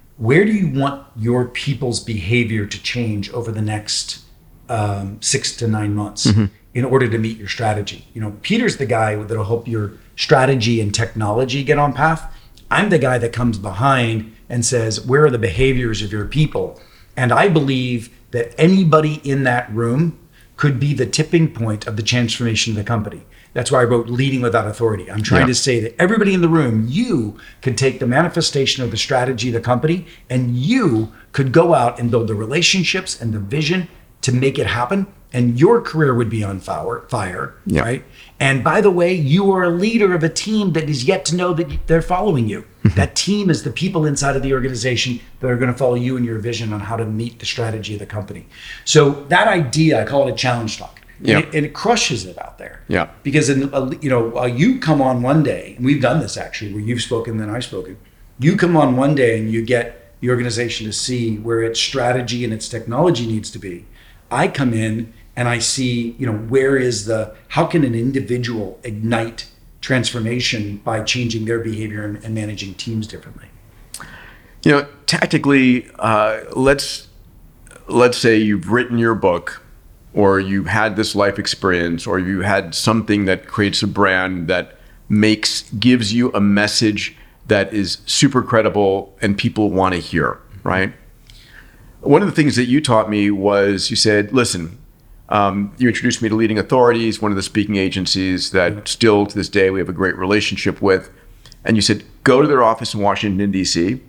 (clears throat) Where do you want your people's behavior to change over the next um, six to nine months in order to meet your strategy. You know, Peter's the guy that'll help your strategy and technology get on path. I'm the guy that comes behind and says, where are the behaviors of your people? And I believe that anybody in that room could be the tipping point of the transformation of the company. That's why I wrote Leading Without Authority. I'm trying Yeah. to say that everybody in the room, you could take the manifestation of the strategy of the company and you could go out and build the relationships and the vision to make it happen. And your career would be on fire, fire Yeah. right? And by the way, you are a leader of a team that is yet to know that they're following you. that team is the people inside of the organization that are going to follow you and your vision on how to meet the strategy of the company. So that idea, I call it a challenge talk. Yeah. And, it, and it crushes it out there. Yeah. Because in, a- you know, uh, you come on one day, and we've done this actually, where you've spoken, then I've spoken. You come on one day and you get the organization to see where its strategy and its technology needs to be. I come in and I see, you know, where is the, how can an individual ignite transformation by changing their behavior and, and managing teams differently? You know, tactically, uh, let's let's say you've written your book, or you had this life experience, or you had something that creates a brand that makes gives you a message that is super credible and people want to hear, right? One of the things that you taught me was you said, listen, um, you introduced me to Leading Authorities, one of the speaking agencies that still to this day we have a great relationship with. And you said, go to their office in Washington, D.C.,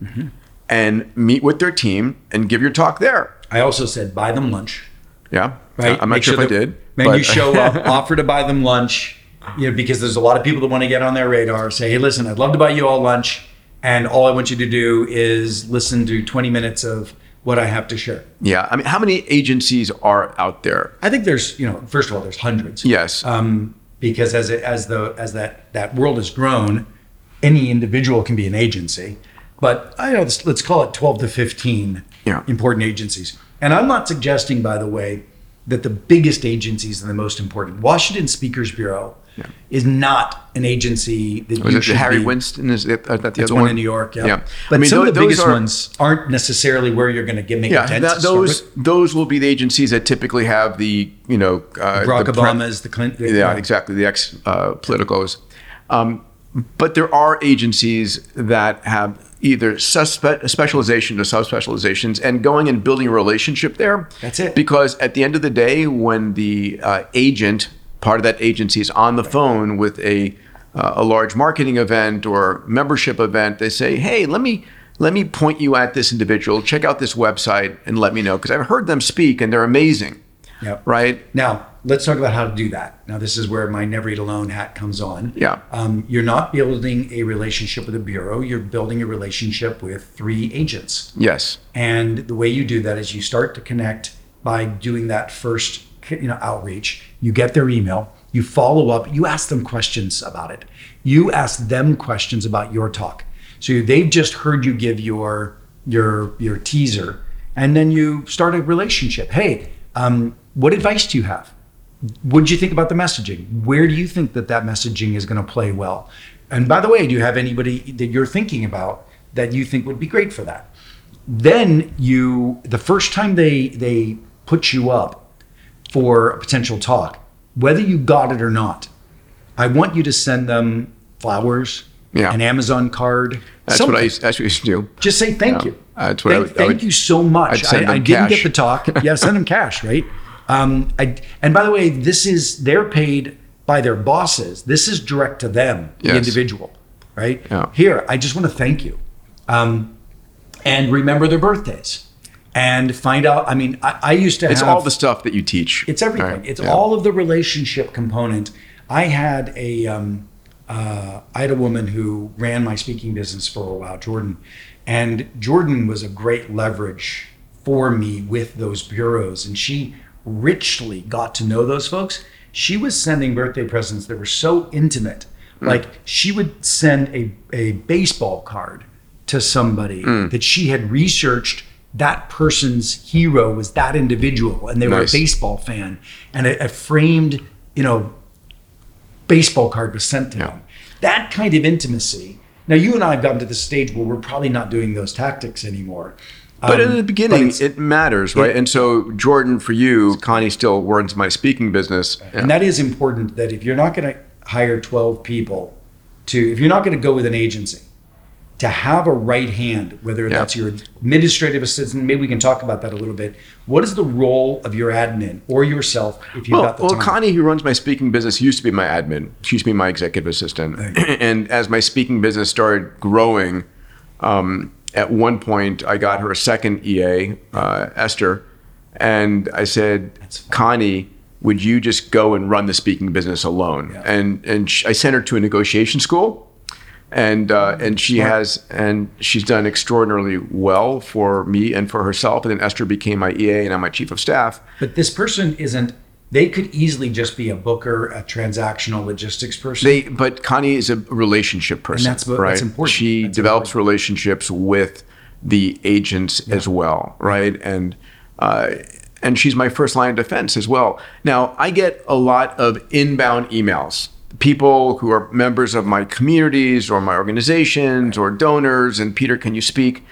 and meet with their team and give your talk there. I also said, buy them lunch. Yeah. right? I'm not Make sure, if I did. Man, but- you show up, (laughs) offer to buy them lunch, you know, because there's a lot of people that want to get on their radar. Say, hey, listen, I'd love to buy you all lunch, and all I want you to do is listen to 20 minutes of what I have to share. yeah. I mean, how many agencies are out there? I think there's, you know, first of all, there's hundreds. Yes. Um, because as it, as the as that that world has grown, any individual can be an agency. But I know let's, let's call it 12 to 15 Yeah. important agencies. And I'm not suggesting, by the way, that the biggest agencies are the most important. Washington Speakers Bureau is not an agency that Was you should Harry be. Winston? Is uh, that the other one one in New York, yeah. Yeah. But I mean, some tho- of the those biggest are- ones aren't necessarily where you're going to get make Yeah, a that, those those will be the agencies that typically have the you know uh, Barack the pre- the Clinton. yeah, exactly the ex uh, politicos. Um, but there are agencies that have either suspe- specialization to subspecializations and going and building a relationship there. That's it. Because at the end of the day, when the uh, agent, part of that agency, is on the phone with a uh, a large marketing event or membership event, they say, "Hey, let me." Let me point you at this individual. Check out this website and let me know because I've heard them speak and they're amazing. Yep. Right? Now, let's talk about how to do that. Now, this is where my Never Eat Alone hat comes on. Yeah. Um, you're not building a relationship with a bureau, you're building a relationship with three agents. Yes. And the way you do that is you start to connect by doing that first you know, outreach. You get their email, you follow up, you ask them questions about it. You ask them questions about your talk. So they've just heard you give your your your teaser, and then you start a relationship. Hey, um, what advice do you have? What do you think about the messaging? Where do you think that that messaging is going to play well? And by the way, do you have anybody that you're thinking about that you think would be great for that? Then you, the first time they they put you up for a potential talk, whether you got it or not, I want you to send them flowers, Yeah. an Amazon card. That's something. what I used, that's what I used to do. Just say thank Yeah. you. That's what I thank, would- I thank would- you so much. I, I didn't get the talk. (laughs) Yeah, send them cash, right? Um, I, and by the way, this is they're paid by their bosses. This is direct to them, the individual, right? Yeah. Here, I just want to thank you, um, and remember their birthdays, and find out. I mean, I, I used to It's have all the stuff that you teach. it's everything. Right. It's Yeah. all of the relationship component. I had a um, uh, I had a woman who ran my speaking business for a while, Jordan, and Jordan was a great leverage for me with those bureaus, and she richly got to know those folks. She was sending birthday presents that were so intimate. Like she would send a, a baseball card to somebody that she had researched that person's hero was that individual and they were a baseball fan and a, a framed you know baseball card was sent to Yeah. them that kind of intimacy now you and i have gotten to the stage where we're probably not doing those tactics anymore But Um, in the beginning, it matters, right? it- and so, Jordan, for you, Connie still runs my speaking business. Yeah. And that is important that if you're not going to hire 12 people to, if you're not going to go with an agency, to have a right hand, whether Yeah. that's your administrative assistant, maybe we can talk about that a little bit. What is the role of your admin or yourself if you've well, got the well, time? Connie, who runs my speaking business, used to be my admin. She used to be my executive assistant. (clears throat) and as my speaking business started growing, um, at one point I got her a second EA, uh, Esther, and I said, Connie, would you just go and run the speaking business alone? And and sh I sent her to a negotiation school, and uh, and she has and she's done extraordinarily well for me and for herself. And then Esther became my EA, and I'm my chief of staff. But this person isn't. They could easily just be a booker, a transactional logistics person. They, but Connie is a relationship person, that's right? that's important. She That's develops important. relationships with the agents as well, right? And uh, and she's my first line of defense as well. Now I get a lot of inbound emails, people who are members of my communities or my organizations or donors, and Peter, can you speak?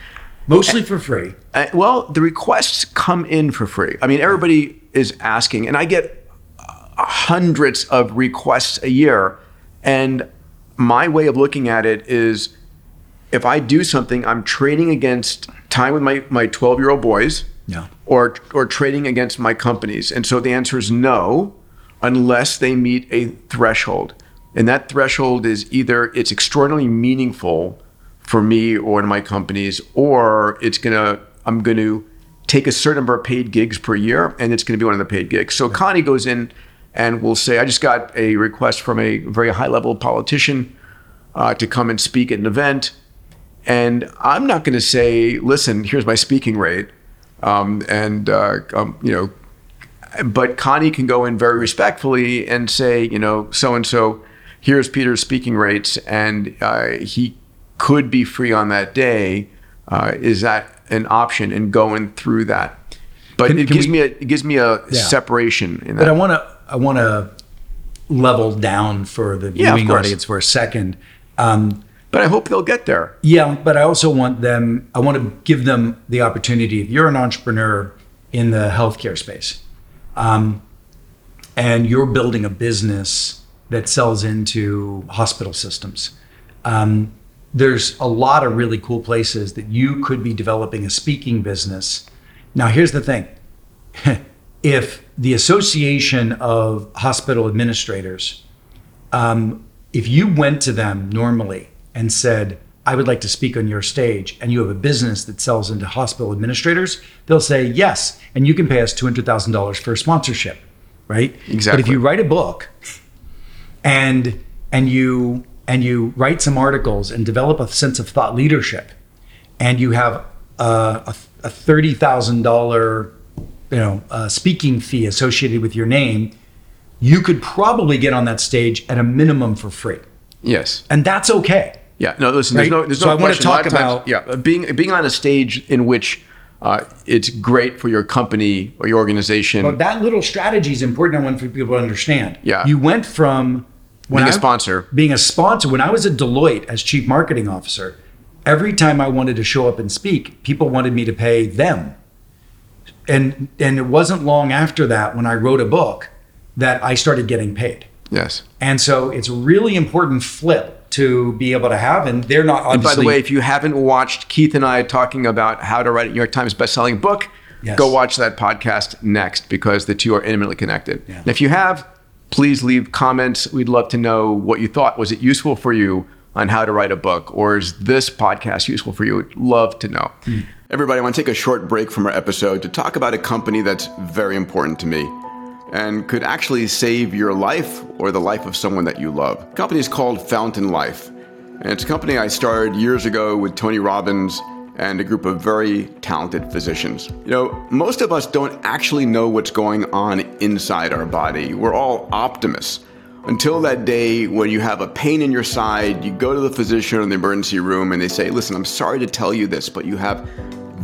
Mostly for free. Uh, well, the requests come in for free. I mean, everybody is asking, and I get uh, hundreds of requests a year. And my way of looking at it is if I do something, I'm trading against time with my, my 12 year old boys Yeah. or, or trading against my companies. And so the answer is no, unless they meet a threshold. And that threshold is either it's extraordinarily meaningful for me or in my companies, or it's gonna I'm gonna take a certain number of paid gigs per year, and it's gonna be one of the paid gigs. So Connie goes in and will say, I just got a request from a very high level politician uh, to come and speak at an event. And I'm not going to say, listen, here's my speaking rate. Um, and, uh, um, you know, but Connie can go in very respectfully and say, you know, so and so, here's Peter's speaking rates, and uh, he could be free on that day. Uh, is that an option? And going through that, but Can- it can gives we- me a it gives me a Yeah. separation in But I want to I want to level down for the Yeah, viewing course. audience for a second. Um, but I hope they'll get there. yeah, but I also want them. I want to give them the opportunity. If you're an entrepreneur in the healthcare space, um, and you're building a business that sells into hospital systems, um, there's a lot of really cool places that you could be developing a speaking business. Now, here's the thing (laughs) if the Association of Hospital Administrators, um, if you went to them normally and said, I would like to speak on your stage, and you have a business that sells into hospital administrators, they'll say yes, and you can pay us $200,000 for a sponsorship, right? Exactly. But if you write a book and and you and you write some articles and develop a sense of thought leadership, and you have a, a, a thirty thousand dollar, you know, uh, speaking fee associated with your name, you could probably get on that stage at a minimum for free, Yes. and that's okay. Yeah, no, listen. Right? There's no, there's So no I. A lot talk of times- about- yeah, being being on a stage in which uh, it's great for your company or your organization. But that little strategy is important. I want for people to understand. Yeah. you went from when Being a sponsor. being a sponsor. When I was at Deloitte as chief marketing officer, every time I wanted to show up and speak, people wanted me to pay them. And and it wasn't long after that when I wrote a book that I started getting paid. yes. And so it's a really important flip to be able to have. And they're not And by the way, if you haven't watched Keith and I talking about how to write a New York Times bestselling book, Yes. go watch that podcast next because the two are intimately connected. Yeah. And if you have, please leave comments. We'd love to know what you thought. Was it useful for you on how to write a book, or is this podcast useful for you? We'd love to know. Hmm. Everybody, I want to take a short break from our episode to talk about a company that's very important to me and could actually save your life or the life of someone that you love. The company is called Fountain Life, and it's a company I started years ago with Tony Robbins and a group of very talented physicians. You know, most of us don't actually know what's going on inside our body. We're all optimists. Until that day when you have a pain in your side, you go to the physician in the emergency room and they say, Listen, I'm sorry to tell you this, but you have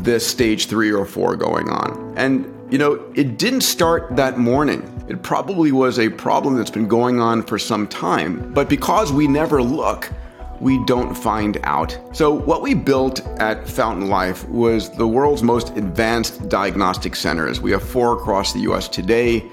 this stage three or four going on. And, you know, it didn't start that morning. It probably was a problem that's been going on for some time. But because we never look, we don't find out. So, what we built at Fountain Life was the world's most advanced diagnostic centers. We have four across the US today,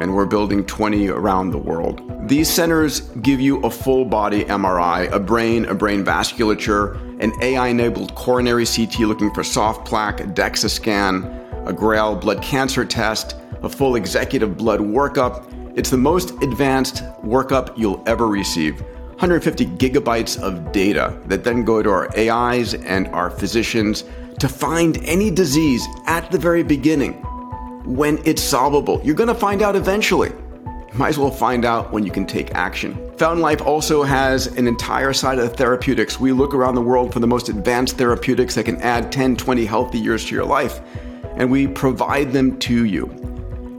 and we're building 20 around the world. These centers give you a full body MRI, a brain, a brain vasculature, an AI enabled coronary CT looking for soft plaque, a DEXA scan, a GRAIL blood cancer test, a full executive blood workup. It's the most advanced workup you'll ever receive. 150 gigabytes of data that then go to our AIs and our physicians to find any disease at the very beginning. when it's solvable. You're going to find out eventually. Might as well find out when you can take action. Fountain Life also has an entire side of therapeutics. We look around the world for the most advanced therapeutics that can add 10, 20 healthy years to your life, and we provide them to you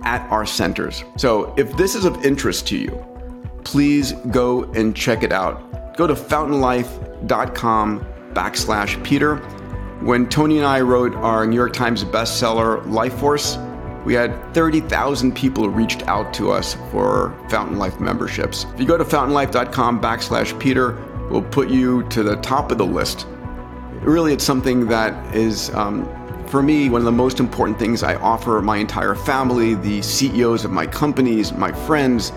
at our centers. So if this is of interest to you, please go and check it out. Go to fountainlife.com backslash Peter. When Tony and I wrote our New York Times bestseller, Life Force, we had 30,000 people reached out to us for Fountain Life memberships. If you go to fountainlife.com backslash Peter, we'll put you to the top of the list. Really, it's something that is, um, for me, one of the most important things I offer my entire family, the CEOs of my companies, my friends.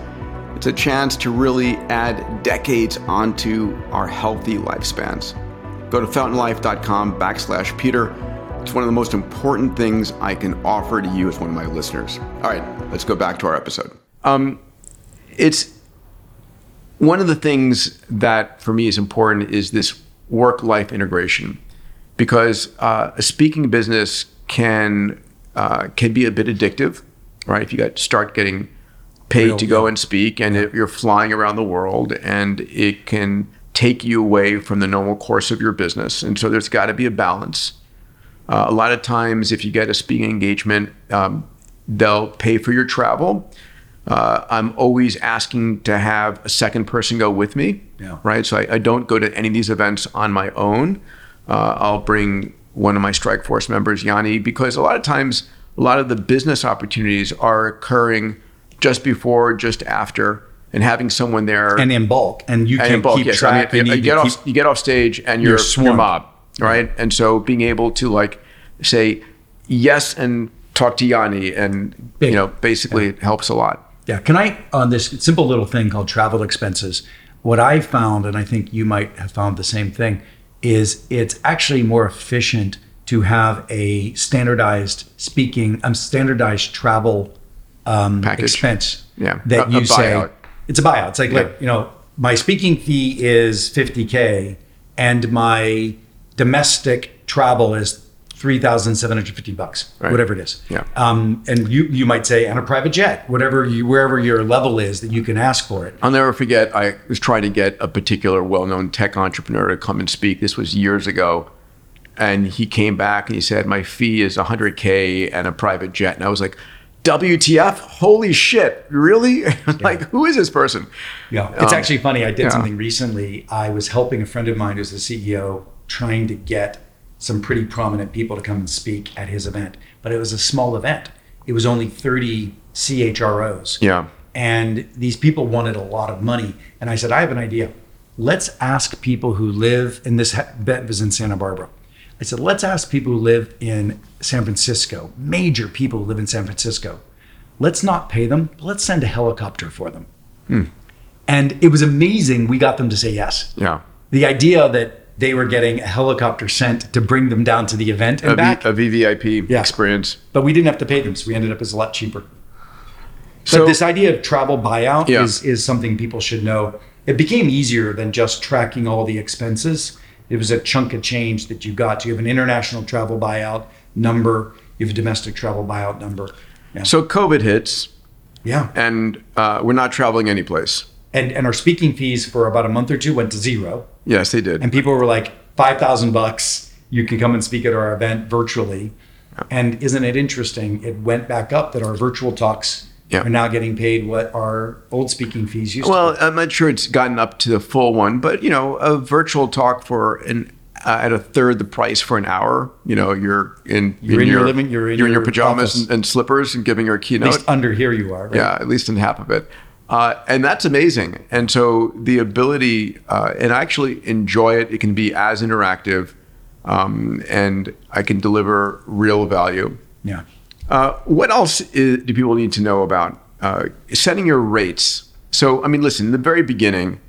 It's a chance to really add decades onto our healthy lifespans. Go to fountainlife.com backslash Peter. It's one of the most important things I can offer to you as one of my listeners. All right, let's go back to our episode. Um, it's one of the things that for me is important is this work life integration because uh, a speaking business can uh, can be a bit addictive, right? If you got start getting paid Real, to go yeah. and speak, and if you're flying around the world, and it can take you away from the normal course of your business, and so there's got to be a balance. Uh, a lot of times, if you get a speaking engagement, um, they'll pay for your travel. Uh, I'm always asking to have a second person go with me, Yeah. right? So I, I don't go to any of these events on my own. Uh, I'll bring one of my Strike Force members, Yanni, because a lot of times, a lot of the business opportunities are occurring just before, just after, and having someone there and in bulk, and you and can bulk, keep yes. I mean, track. you, you get off keep- you get off stage and You're you're, mob, right? And so being able to like say yes and talk to Yanni and Big. you know basically it helps a lot. Yeah. Can I, on this simple little thing called travel expenses, what I found, and I think you might have found the same thing, is it's actually more efficient to have a standardized speaking, um, standardized travel um, Package. expense. Yeah. That A- you a say, buyout. it's a buyout. It's like, Yeah. look, you know, my speaking fee is 50K and my domestic travel is 3,750 bucks, Right. whatever it is. Yeah. Um, and you, you might say on a private jet, whatever you, wherever your level is that you can ask for it. I'll never forget. I was trying to get a particular well-known tech entrepreneur to come and speak. This was years ago, and he came back and he said, "My fee is 100k and a private jet." And I was like, "WTF? Holy shit! Really? (laughs) like, who is this person?" Yeah. It's Um, actually funny. I did yeah. something recently. I was helping a friend of mine who's a CEO trying to get some pretty prominent people to come and speak at his event, but it was a small event. It was only 30 CHROs. Yeah. And these people wanted a lot of money. And I said, I have an idea. Let's ask people who live, in this bet was in Santa Barbara. I said, let's ask people who live in San Francisco, major people who live in San Francisco. Let's not pay them, but let's send a helicopter for them. Hmm. And it was amazing. We got them to say yes. Yeah. The idea that they were getting a helicopter sent to bring them down to the event and A, back, v, a VVIP Yeah. experience. but we didn't have to pay them, so we ended up as a lot cheaper. So but this idea of travel buyout Yeah. is, is something people should know. It became easier than just tracking all the expenses. It was a chunk of change that you got. You have an international travel buyout number. You have a domestic travel buyout number. Yeah. so COVID hits, yeah. and uh, we're not traveling anyplace. And and our speaking fees for about a month or two went to zero. Yes, they did. And people were like, five thousand bucks, you can come and speak at our event virtually. And isn't it interesting? It went back up that our virtual talks Yeah. are now getting paid what our old speaking fees used to. Well, I'm not sure it's gotten up to the full one, but you know, a virtual talk for an uh, at a third the price for an hour. You know, you're in You're in your living- you're in your your pajamas and, and slippers and giving your keynote. At least under here you are. Right? yeah, at least in half of it. Uh, and that's amazing. And so the ability, uh, and I actually enjoy it. It can be as interactive, um, and I can deliver real value. Yeah. Uh, what else is, do people need to know about uh, setting your rates? So, I mean, listen, in the very beginning,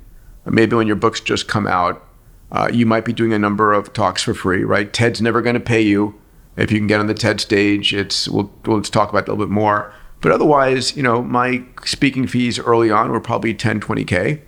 maybe when your books just come out, uh, you might be doing a number of talks for free, right? TED's never going to pay you. If you can get on the TED stage, it's we'll, we'll talk about that a little bit more. But otherwise, you know, my speaking fees early on were probably 10, 20K.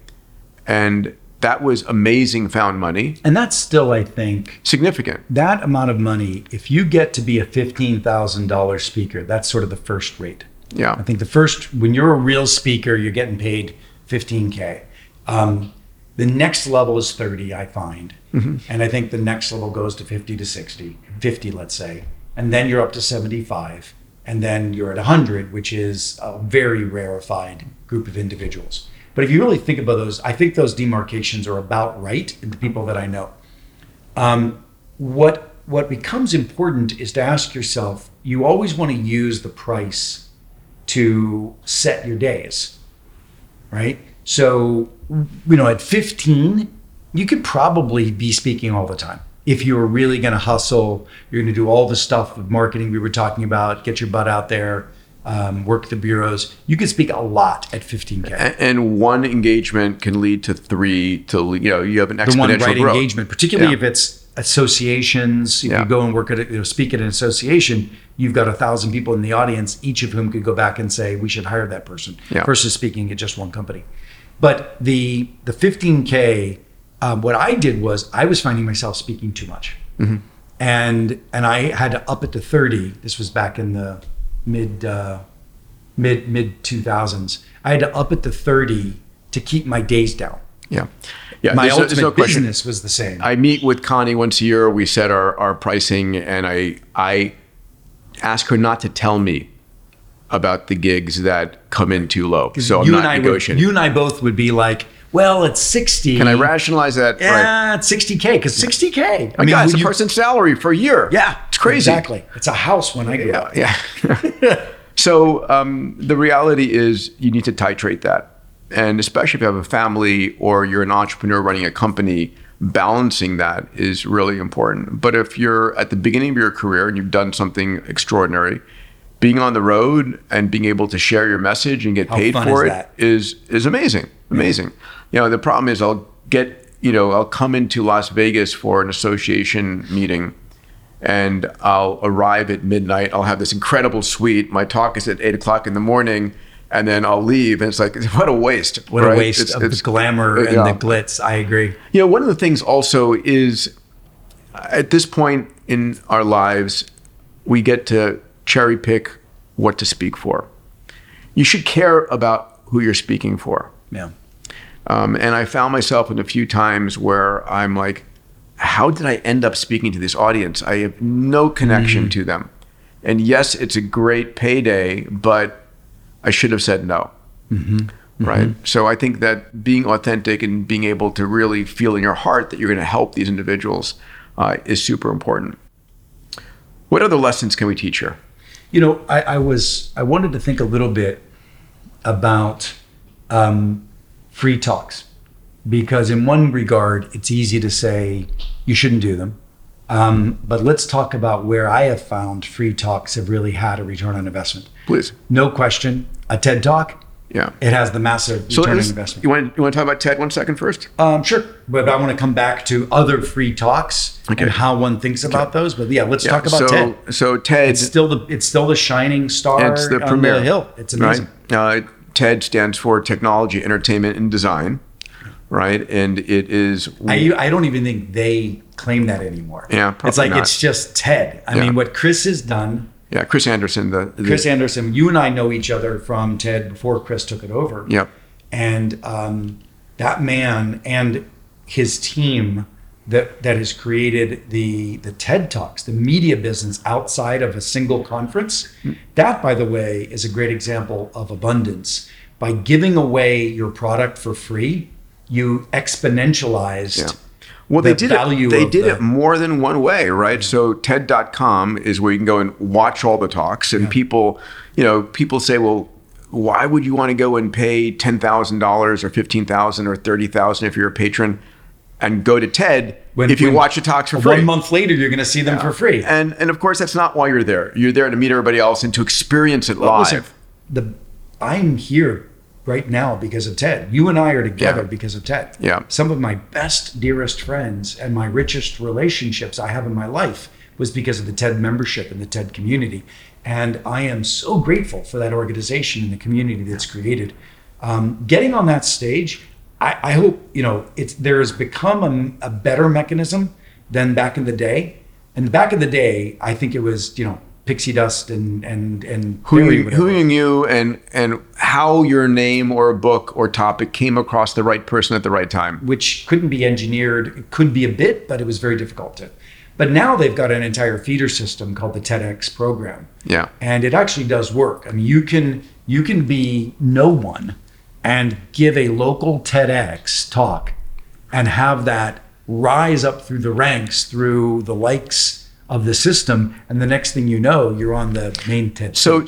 And that was amazing found money, And that's still, I think, significant. that amount of money, if you get to be a $15,000 speaker, that's sort of the first rate. Yeah. I think the first, when you're a real speaker, you're getting paid 15K. Um, the next level is 30, I find. And I think the next level goes to 50 to 60, 50, let's say. And then you're up to 75. And then you're at 100, which is a very rarefied group of individuals. But if you really think about those, I think those demarcations are about right in the people that I know. Um, what what becomes important is to ask yourself you always want to use the price to set your days right? So you know at 15 you could probably be speaking all the time if you were really going to hustle you're going to do all the stuff of marketing we were talking about get your butt out there um, work the bureaus you could speak a lot at 15k. And one engagement can lead to three to you know you have an exponential the one right growth. engagement, particularly Yeah. if it's associations. If Yeah. you go and work at a, you know, speak at an association, you've got a thousand people in the audience, each of whom could go back and say we should hire that person Yeah. versus speaking at just one company. But the the 15k, um, what I did was I was finding myself speaking too much, Mm-hmm. and and I had to up it to 30. This was back in the mid uh, mid mid 2000s. I had to up it to 30 to keep my days down. Yeah, yeah. My there's ultimate no question. business was the same. I meet with Connie once a year. We set our, our pricing, and I I ask her not to tell me about the gigs that come in too low. So I'm you not and I would, you and I both would be like, well, it's 60. Can I rationalize that? Right. Yeah, it's 60K because 60K. I My God, it's a you- person's salary for a year. Yeah, it's crazy. Exactly. It's a house when I grew Yeah, up. yeah. (laughs) so um, the reality is you need to titrate that, and especially if you have a family or you're an entrepreneur running a company, balancing that is really important. But if you're at the beginning of your career and you've done something extraordinary, being on the road and being able to share your message and get How paid for is it that? is is amazing, amazing. You know, the problem is I'll get you know I'll come into Las Vegas for an association meeting and I'll arrive at midnight. I'll have this incredible suite. My talk is at eight o'clock in the morning, and then I'll leave. And it's like, (laughs) what a waste! What right? a waste It's- of it's- the glamour uh, and yeah. the glitz. I agree. You know, one of the things also is at this point in our lives, we get to cherry pick what to speak for. You should care about who you're speaking for. Yeah. Um, and I found myself in a few times where I'm like, how did I end up speaking to this audience? I have no connection to them. And yes, it's a great payday, but I should have said no. Right. So I think that being authentic and being able to really feel in your heart that you're going to help these individuals uh, is super important. What other lessons can we teach here? You know, I, I was I wanted to think a little bit about um, free talks because in one regard it's easy to say you shouldn't do them, um, but let's talk about where I have found free talks have really had a return on investment. Please. No question, a TED talk. Yeah. It has the massive So return on investment. you want you want to talk about Ted one second first? Um, sure, but I want to come back to other free talks Okay. and how one thinks about those. But yeah, let's talk about so, TED. So Ted, It's still the it's still the shining star it's the on premier the hill. It's amazing. Right? Uh, TED stands for Technology, Entertainment, and Design, right? And it is I I don't even think they claim that anymore. Yeah, it's like not. it's just TED. I Yeah. mean, what Chris has done. Yeah, Chris Anderson, the, the Chris Anderson, you and I know each other from TED before Chris took it over. Yep. And um, that man and his team that that has created the the TED Talks, the media business outside of a single conference. That, by the way, is a great example of abundance. By giving away your product for free, you exponentialized. Yeah. Well, they did it. They did the- it more than one way, right? So TED.com is where you can go and watch all the talks, and people, you know, people say, well, why would you want to go and pay ten thousand dollars or fifteen thousand or thirty thousand if you're a patron, and go to TED When- if you when- watch the talks for free? One month later, you're going to see them for free. And and of course, that's not why you're there. You're there to meet everybody else and to experience it live. Listen, the I'm here right now because of Ted. You and I are together Yeah. because of Ted. Yeah. Some of my best, dearest friends and my richest relationships I have in my life was because of the TED membership and the TED community. And I am so grateful for that organization and the community that's created. Um, getting on that stage, I, I hope you know it's there has become a, a better mechanism than back in the day. And back in the day, I think it was you know pixie dust and and and Who fairy you, who you knew and and how your name or a book or topic came across the right person at the right time. which couldn't be engineered. It could be a bit, but it was very difficult to. But now they've got an entire feeder system called the TEDx program. Yeah. And it actually does work. I mean, you can you can be no one and give a local TEDx talk and have that rise up through the ranks through the likes of the system and the next thing you know, you're on the main TED So.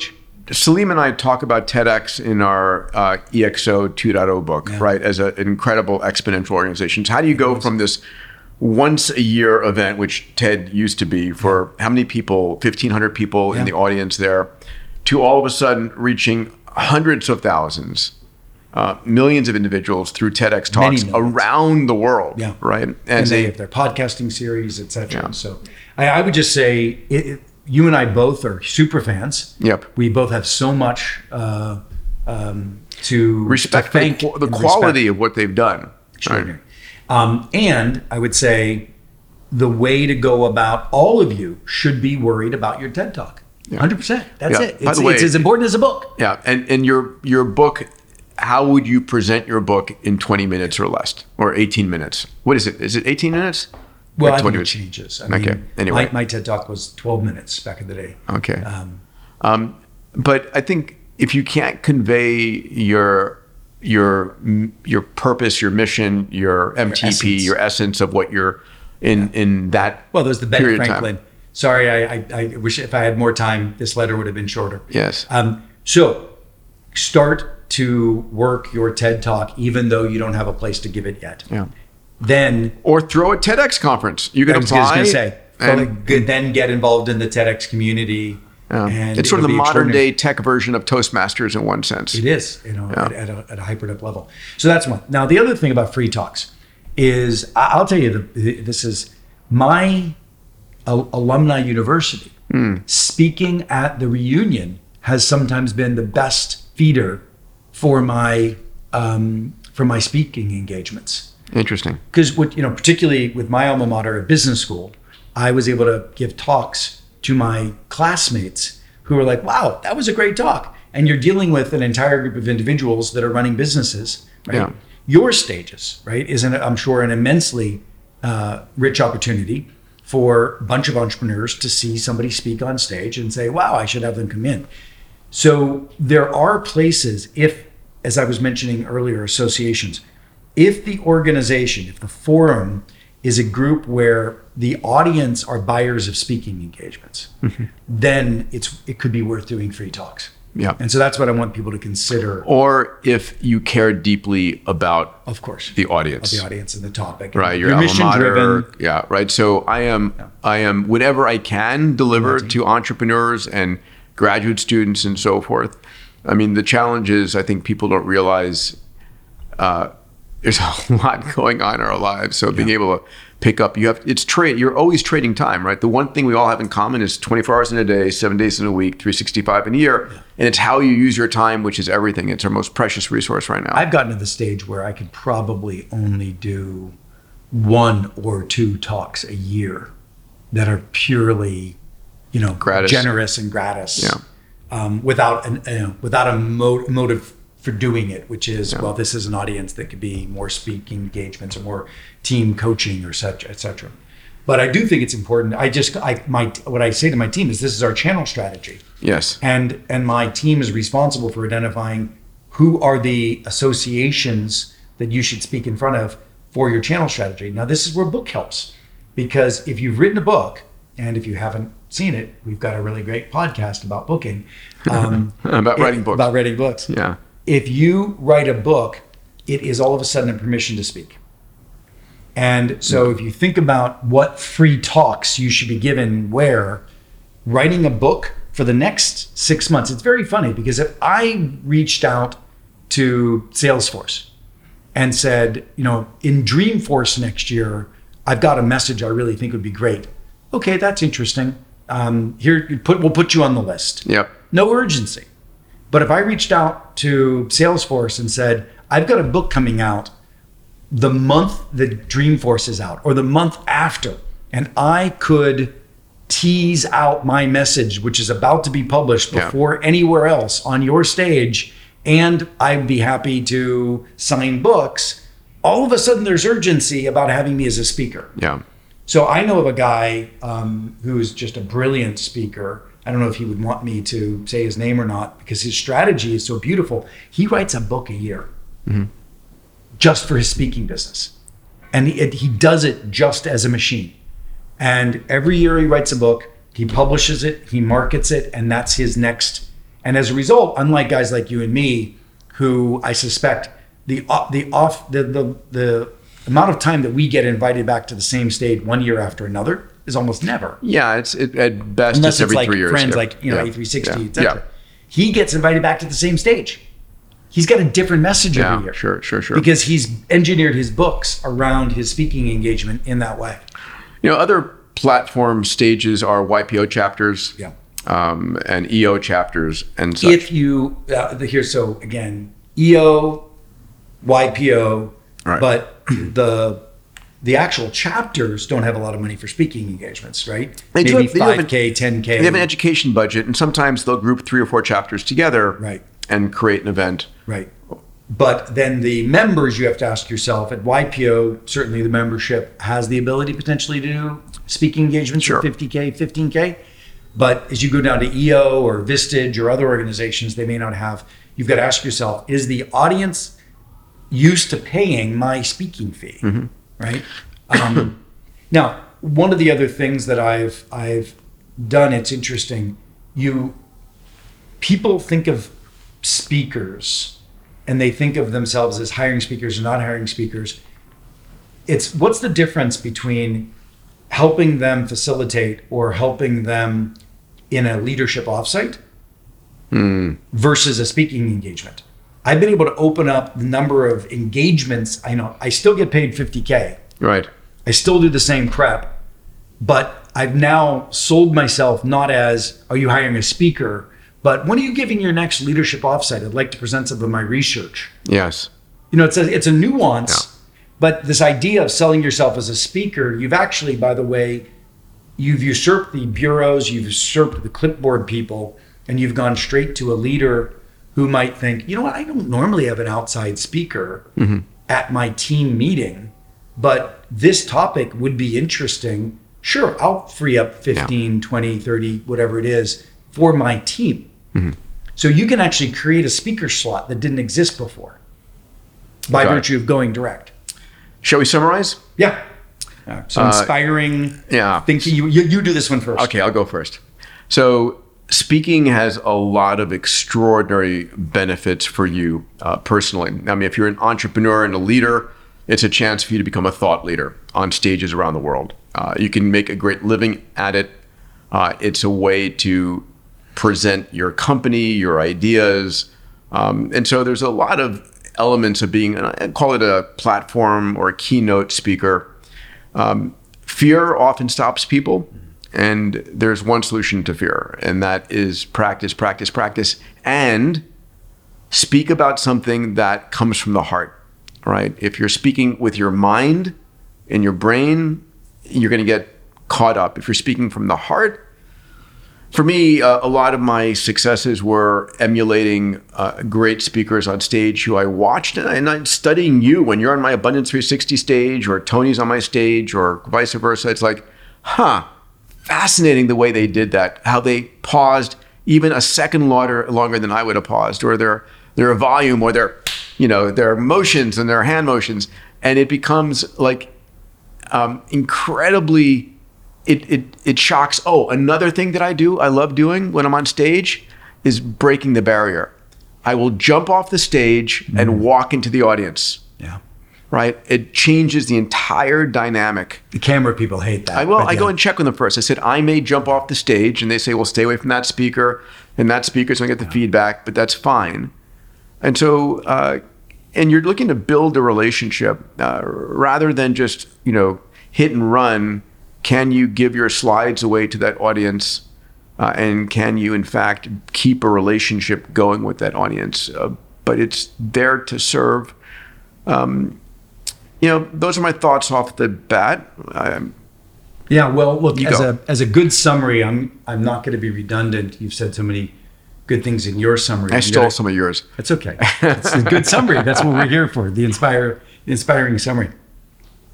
Salim and I talk about TEDx in our uh, EXO 2.0 book, right? As a, an incredible exponential organization. So how do you go from this once a year event, which TED used to be for how many people, 1,500 people in the audience there, to all of a sudden reaching hundreds of thousands, uh, millions of individuals through TEDx talks around the world, Yeah. right? And, and they they, have their podcasting series, etc. Yeah. So I, I would just say it, it- you and I both are super fans. Yep. We both have so much uh, um, to respect to for the, the quality respect. of what they've done. right? Um, and I would say the way to go about all of you should be worried about your TED Talk. 100%. That's Yeah. it. By It's, the way- it's as important as a book. Yeah, and and your your book, how would you present your book in twenty minutes or less, or eighteen minutes? What is it? Is it eighteen minutes? Well, Or I think 20 it changes. I Okay, mean, anyway. my, my TED Talk was 12 minutes back in the day. Okay. Um, Um, but I think if you can't convey your your your purpose, your mission, your MTP, essence. your essence of what you're in in that Well, there's the Ben. Franklin. Sorry, I, I, I wish if I had more time, this letter would have been shorter. Yes. Um, so start to work your TED Talk, even though you don't have a place to give it yet. Yeah. Then Or throw a TEDx conference. You can I was apply. to say, and- then get involved in the TEDx community. yeah. And it's sort of the modern day tech version of Toastmasters in one sense. It is, you know, Yeah. at, at, a, at a hypered up level. So that's one. Now, the other thing about free talks is I'll tell you, the, this is my al- alumni university. Speaking at the reunion has sometimes been the best feeder for my um, for my speaking engagements Interesting. because what you know particularly with my alma mater at business school i was able to give talks to my classmates who were like wow that was a great talk and you're dealing with an entire group of individuals that are running businesses right Yeah. your stages right is an, i'm sure an immensely uh, rich opportunity for a bunch of entrepreneurs to see somebody speak on stage and say wow i should have them come in so there are places, if, as I was mentioning earlier, associations, if the organization, if the forum is a group where the audience are buyers of speaking engagements, then it's it could be worth doing free talks. Yeah. And so that's what I want people to consider, Or if you care deeply about of course, the audience. the audience and the topic. right your You're mission mater driven. yeah right so i am i am whatever i can deliver to entrepreneurs and graduate students and so forth i mean the challenge is i think people don't realize uh, there's (laughs) a lot going on in our lives. So being able to pick up you have it's trade you're always trading time right? The one thing we all have in common is 24 hours in a day seven days in a week 365 in a year. And it's how you use your time which is everything. It's our most precious resource right now. I've gotten to the stage where I could probably only do one or two talks a year that are purely, you know, Gratis. generous and gratis, Yeah. um, without an, know, without a mo- motive for doing it, which is well, this is an audience that could be more speaking engagements or more team coaching or such, et cetera. But I do think it's important. I just, I my what I say to my team is this is our channel strategy yes and and my team is responsible for identifying who are the associations that you should speak in front of for your channel strategy now this is where book helps because if you've written a book and if you haven't seen it we've got a really great podcast about booking (laughs) um, About writing books. about writing books yeah if you write a book, it is all of a sudden a permission to speak. And so if you think about what free talks you should be given where, writing a book for the next six months, it's very funny because if I reached out to Salesforce and said, you know, in Dreamforce next year, I've got a message I really think would be great. Okay, that's interesting. Um, here, put, we'll put you on the list yep no urgency. But if I reached out to Salesforce and said, I've got a book coming out the month the Dreamforce is out or the month after, and I could tease out my message, which is about to be published Yeah. before anywhere else on your stage, and I'd be happy to sign books. All of a sudden, there's urgency about having me as a speaker. Yeah. So I know of a guy um, who's just a brilliant speaker. I don't know if he would want me to say his name or not because his strategy is so beautiful. He writes a book a year mm-hmm. just for his speaking business. And he, it, he does it just as a machine. And every year he writes a book, he publishes it, he markets it, and that's his next. And as a result, unlike guys like you and me, who I suspect the uh, the off the the the amount of time that we get invited back to the same stage one year after another is almost never. Yeah, it's it, at best Unless it's it's like three years. friends Yeah. like you know Yeah. A360, Yeah. etc. He gets invited back to the same stage. He's got a different message Yeah, every year. sure, sure, sure. Because he's engineered his books around his speaking engagement in that way. You know, other platform stages are YPO chapters, Yeah. um, and EO chapters, and such. If you uh, the- here, so again, EO, YPO, Right. but the the actual chapters don't have a lot of money for speaking engagements, right? They do Maybe do have an- five k, ten k. they have an education budget, and sometimes they'll group three or four chapters together, Right. and create an event. Right. But then the members, you have to ask yourself at YPO, certainly the membership has the ability potentially to do speaking engagements Sure. for 50K, 15K. But as you go down to EO or Vistage or other organizations, they may not have. You've got to ask yourself is the audience used to paying my speaking fee? Mm-hmm. Right. Um, (coughs) now, one of the other things that I've I've done, it's interesting. You people think of speakers and they think of themselves as hiring speakers or not hiring speakers. It's what's the difference between helping them facilitate or helping them in a leadership offsite versus a speaking engagement? I've been able to open up the number of engagements. I know I still get paid 50K. Right. I still do the same prep, but I've now sold myself not as, are you hiring a speaker? But when are you giving your next leadership offsite? I'd like to present some of my research. Yes. You know, it's a, it's a nuance, Yeah. but this idea of selling yourself as a speaker, you've actually, by the way, you've usurped the bureaus, you've usurped the clipboard people, and you've gone straight to a leader who might think, you know what, I don't normally have an outside speaker mm-hmm. at my team meeting, but this topic would be interesting. Sure, I'll free up 15, 20, 30, whatever it is for my team. Mm-hmm. So you can actually create a speaker slot that didn't exist before by Got it. virtue of going direct. Shall we summarize? Yeah. So uh, inspiring yeah. thinking. You, you you do this one first. Okay, I'll go first. So, speaking has a lot of extraordinary benefits for you uh, personally. I mean, if you're an entrepreneur and a leader, it's a chance for you to become a thought leader on stages around the world. Uh, you can make a great living at it. Uh, it's a way to present your company, your ideas. Um, and so there's a lot of elements of being, I call it a platform or a keynote speaker. Um, fear often stops people. And there's one solution to fear, and that is practice, practice, practice, and speak about something that comes from the heart, right? If you're speaking with your mind and your brain, you're going to get caught up. If you're speaking from the heart, for me, uh, a lot of my successes were emulating uh, great speakers on stage who I watched, and, I, and I'm studying you when you're on my Abundance 360 stage, or Tony's on my stage, or vice versa. It's like, huh, fascinating the way they did that. How they paused even a second longer, longer than I would have paused, or their their volume, or their, you know, their motions and their hand motions, and it becomes like um, incredibly it, it it shocks oh another thing that i do i love doing when i'm on stage is breaking the barrier i will jump off the stage and walk into the audience. Right it changes the entire dynamic The camera people hate that. I will. I go yeah. and check with them first. I said I may jump off the stage, and they say, "Well, stay away from that speaker," and that speaker's going to get the feedback, but that's fine. And so, uh, and you're looking to build a relationship uh, rather than just you know hit and run. Can you give your slides away to that audience, uh, and can you in fact keep a relationship going with that audience? Uh, but it's there to serve you know, those are my thoughts off the bat. I, Yeah, well, look, as go. a as a good summary, I'm I'm not going to be redundant. You've said so many good things in your summary. I I'm stole some of yours. That's okay. It's a good summary. That's what we're here for. The inspire, inspiring summary.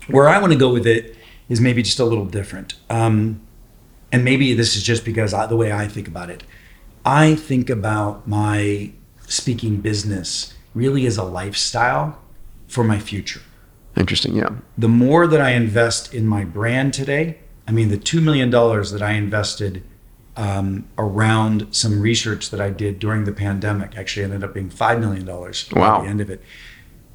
Where I want to go with it is maybe just a little different. Um, and maybe this is just because I, the way I think about it. I think about my speaking business really as a lifestyle for my future Interesting. Yeah. the more that I invest in my brand today, I mean, the $2 million that I invested um, around some research that I did during the pandemic actually ended up being $5 million Wow. at the end of it.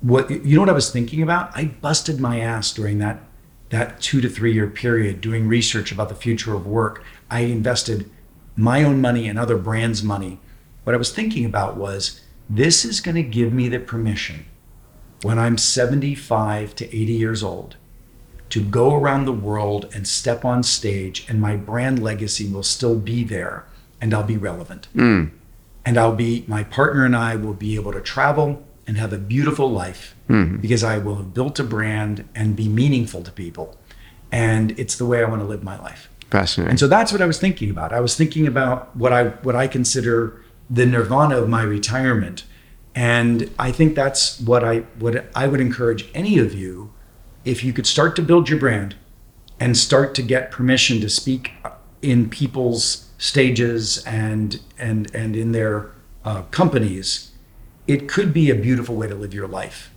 What, you know what I was thinking about? I busted my ass during that, that two to three year period doing research about the future of work. I invested my own money and other brands' money. What I was thinking about was this is going to give me the permission when I'm 75 to 80 years old to go around the world and step on stage, and my brand legacy will still be there and I'll be relevant. Mm. And I'll be, my partner and I will be able to travel and have a beautiful life mm-hmm. because I will have built a brand and be meaningful to people. And it's the way I want to live my life. Fascinating. And so that's what I was thinking about. I was thinking about what I what I consider the nirvana of my retirement. And I think that's what I what I would encourage any of you if you could start to build your brand and start to get permission to speak in people's stages and and and in their uh, companies, it could be a beautiful way to live your life.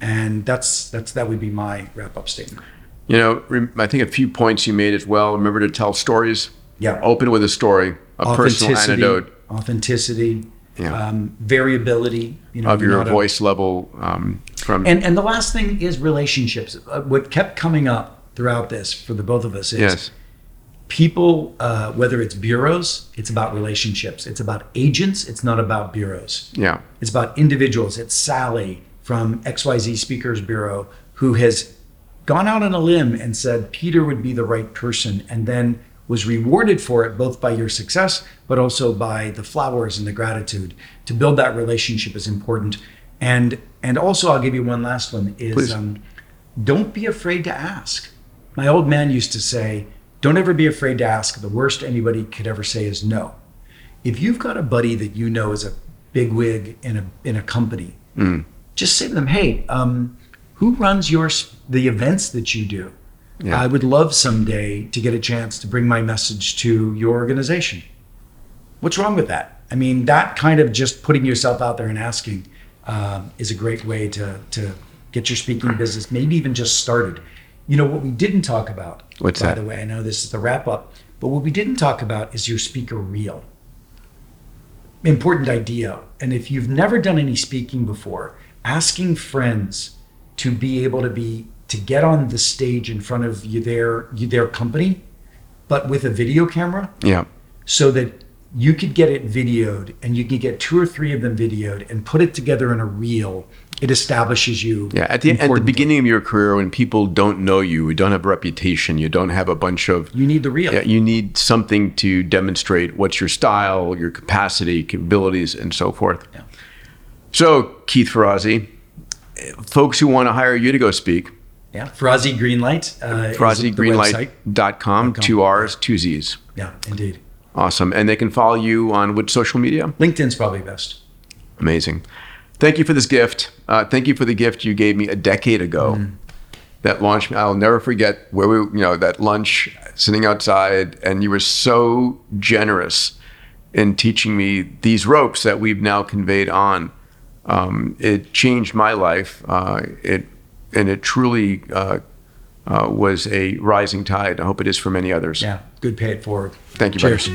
And that's that's that would be my wrap up statement. You know, I think a few points you made as well. Remember to tell stories. Yeah. Open with a story, a personal anecdote authenticity, Yeah. um, variability. You know, of your not a- voice level um, from. and and the last thing is relationships. Uh, what kept coming up throughout this for the both of us is yes. people, uh, whether it's bureaus, it's about relationships. It's about agents. It's not about bureaus. Yeah. It's about individuals. It's Sally from XYZ Speakers Bureau who has gone out on a limb and said Peter would be the right person and then was rewarded for it both by your success but also by the flowers and the gratitude. To build that relationship is important. And and also I'll give you one last one is um, don't be afraid to ask. My old man used to say don't ever be afraid to ask. The worst anybody could ever say is no. If you've got a buddy that you know is a big wig in a in a company, just say to them, "Hey, um, who runs your the events that you do? Yeah. I would love someday to get a chance to bring my message to your organization. What's wrong with that? I mean, that kind of just putting yourself out there and asking um, is a great way to to get your speaking business, maybe even just started. You know what we didn't talk about, What's by that? the way. I know this is the wrap up, but what we didn't talk about is your speaker reel important idea. And if you've never done any speaking before, asking friends to be able to be to get on the stage in front of you their you their company, but with a video camera, Yeah. so that you could get it videoed and you can get two or three of them videoed and put it together in a reel. It establishes you. Yeah. At the, at the beginning of your career, when people don't know you, you don't have a reputation, you don't have a bunch of. you need the reel. Yeah, you need something to demonstrate what's your style, your capacity, capabilities, and so forth. Yeah. So, Keith Ferrazzi, folks who want to hire you to go speak, Yeah. Ferrazzi Greenlight. Uh, is the website. FerrazziGreenlight.com, two R's, two Z's. Yeah, indeed. Awesome. And they can follow you on which social media? LinkedIn's probably best. Amazing. Thank you for this gift. Uh, thank you for the gift you gave me a decade ago. That launched me. I'll never forget where we, you know, that lunch sitting outside, and you were so generous in teaching me these ropes that we've now conveyed on. Um, it changed my life. Uh, it and it truly uh, uh, was a rising tide. I hope it is for many others. Yeah, good pay it forward. Thank you. Cheers.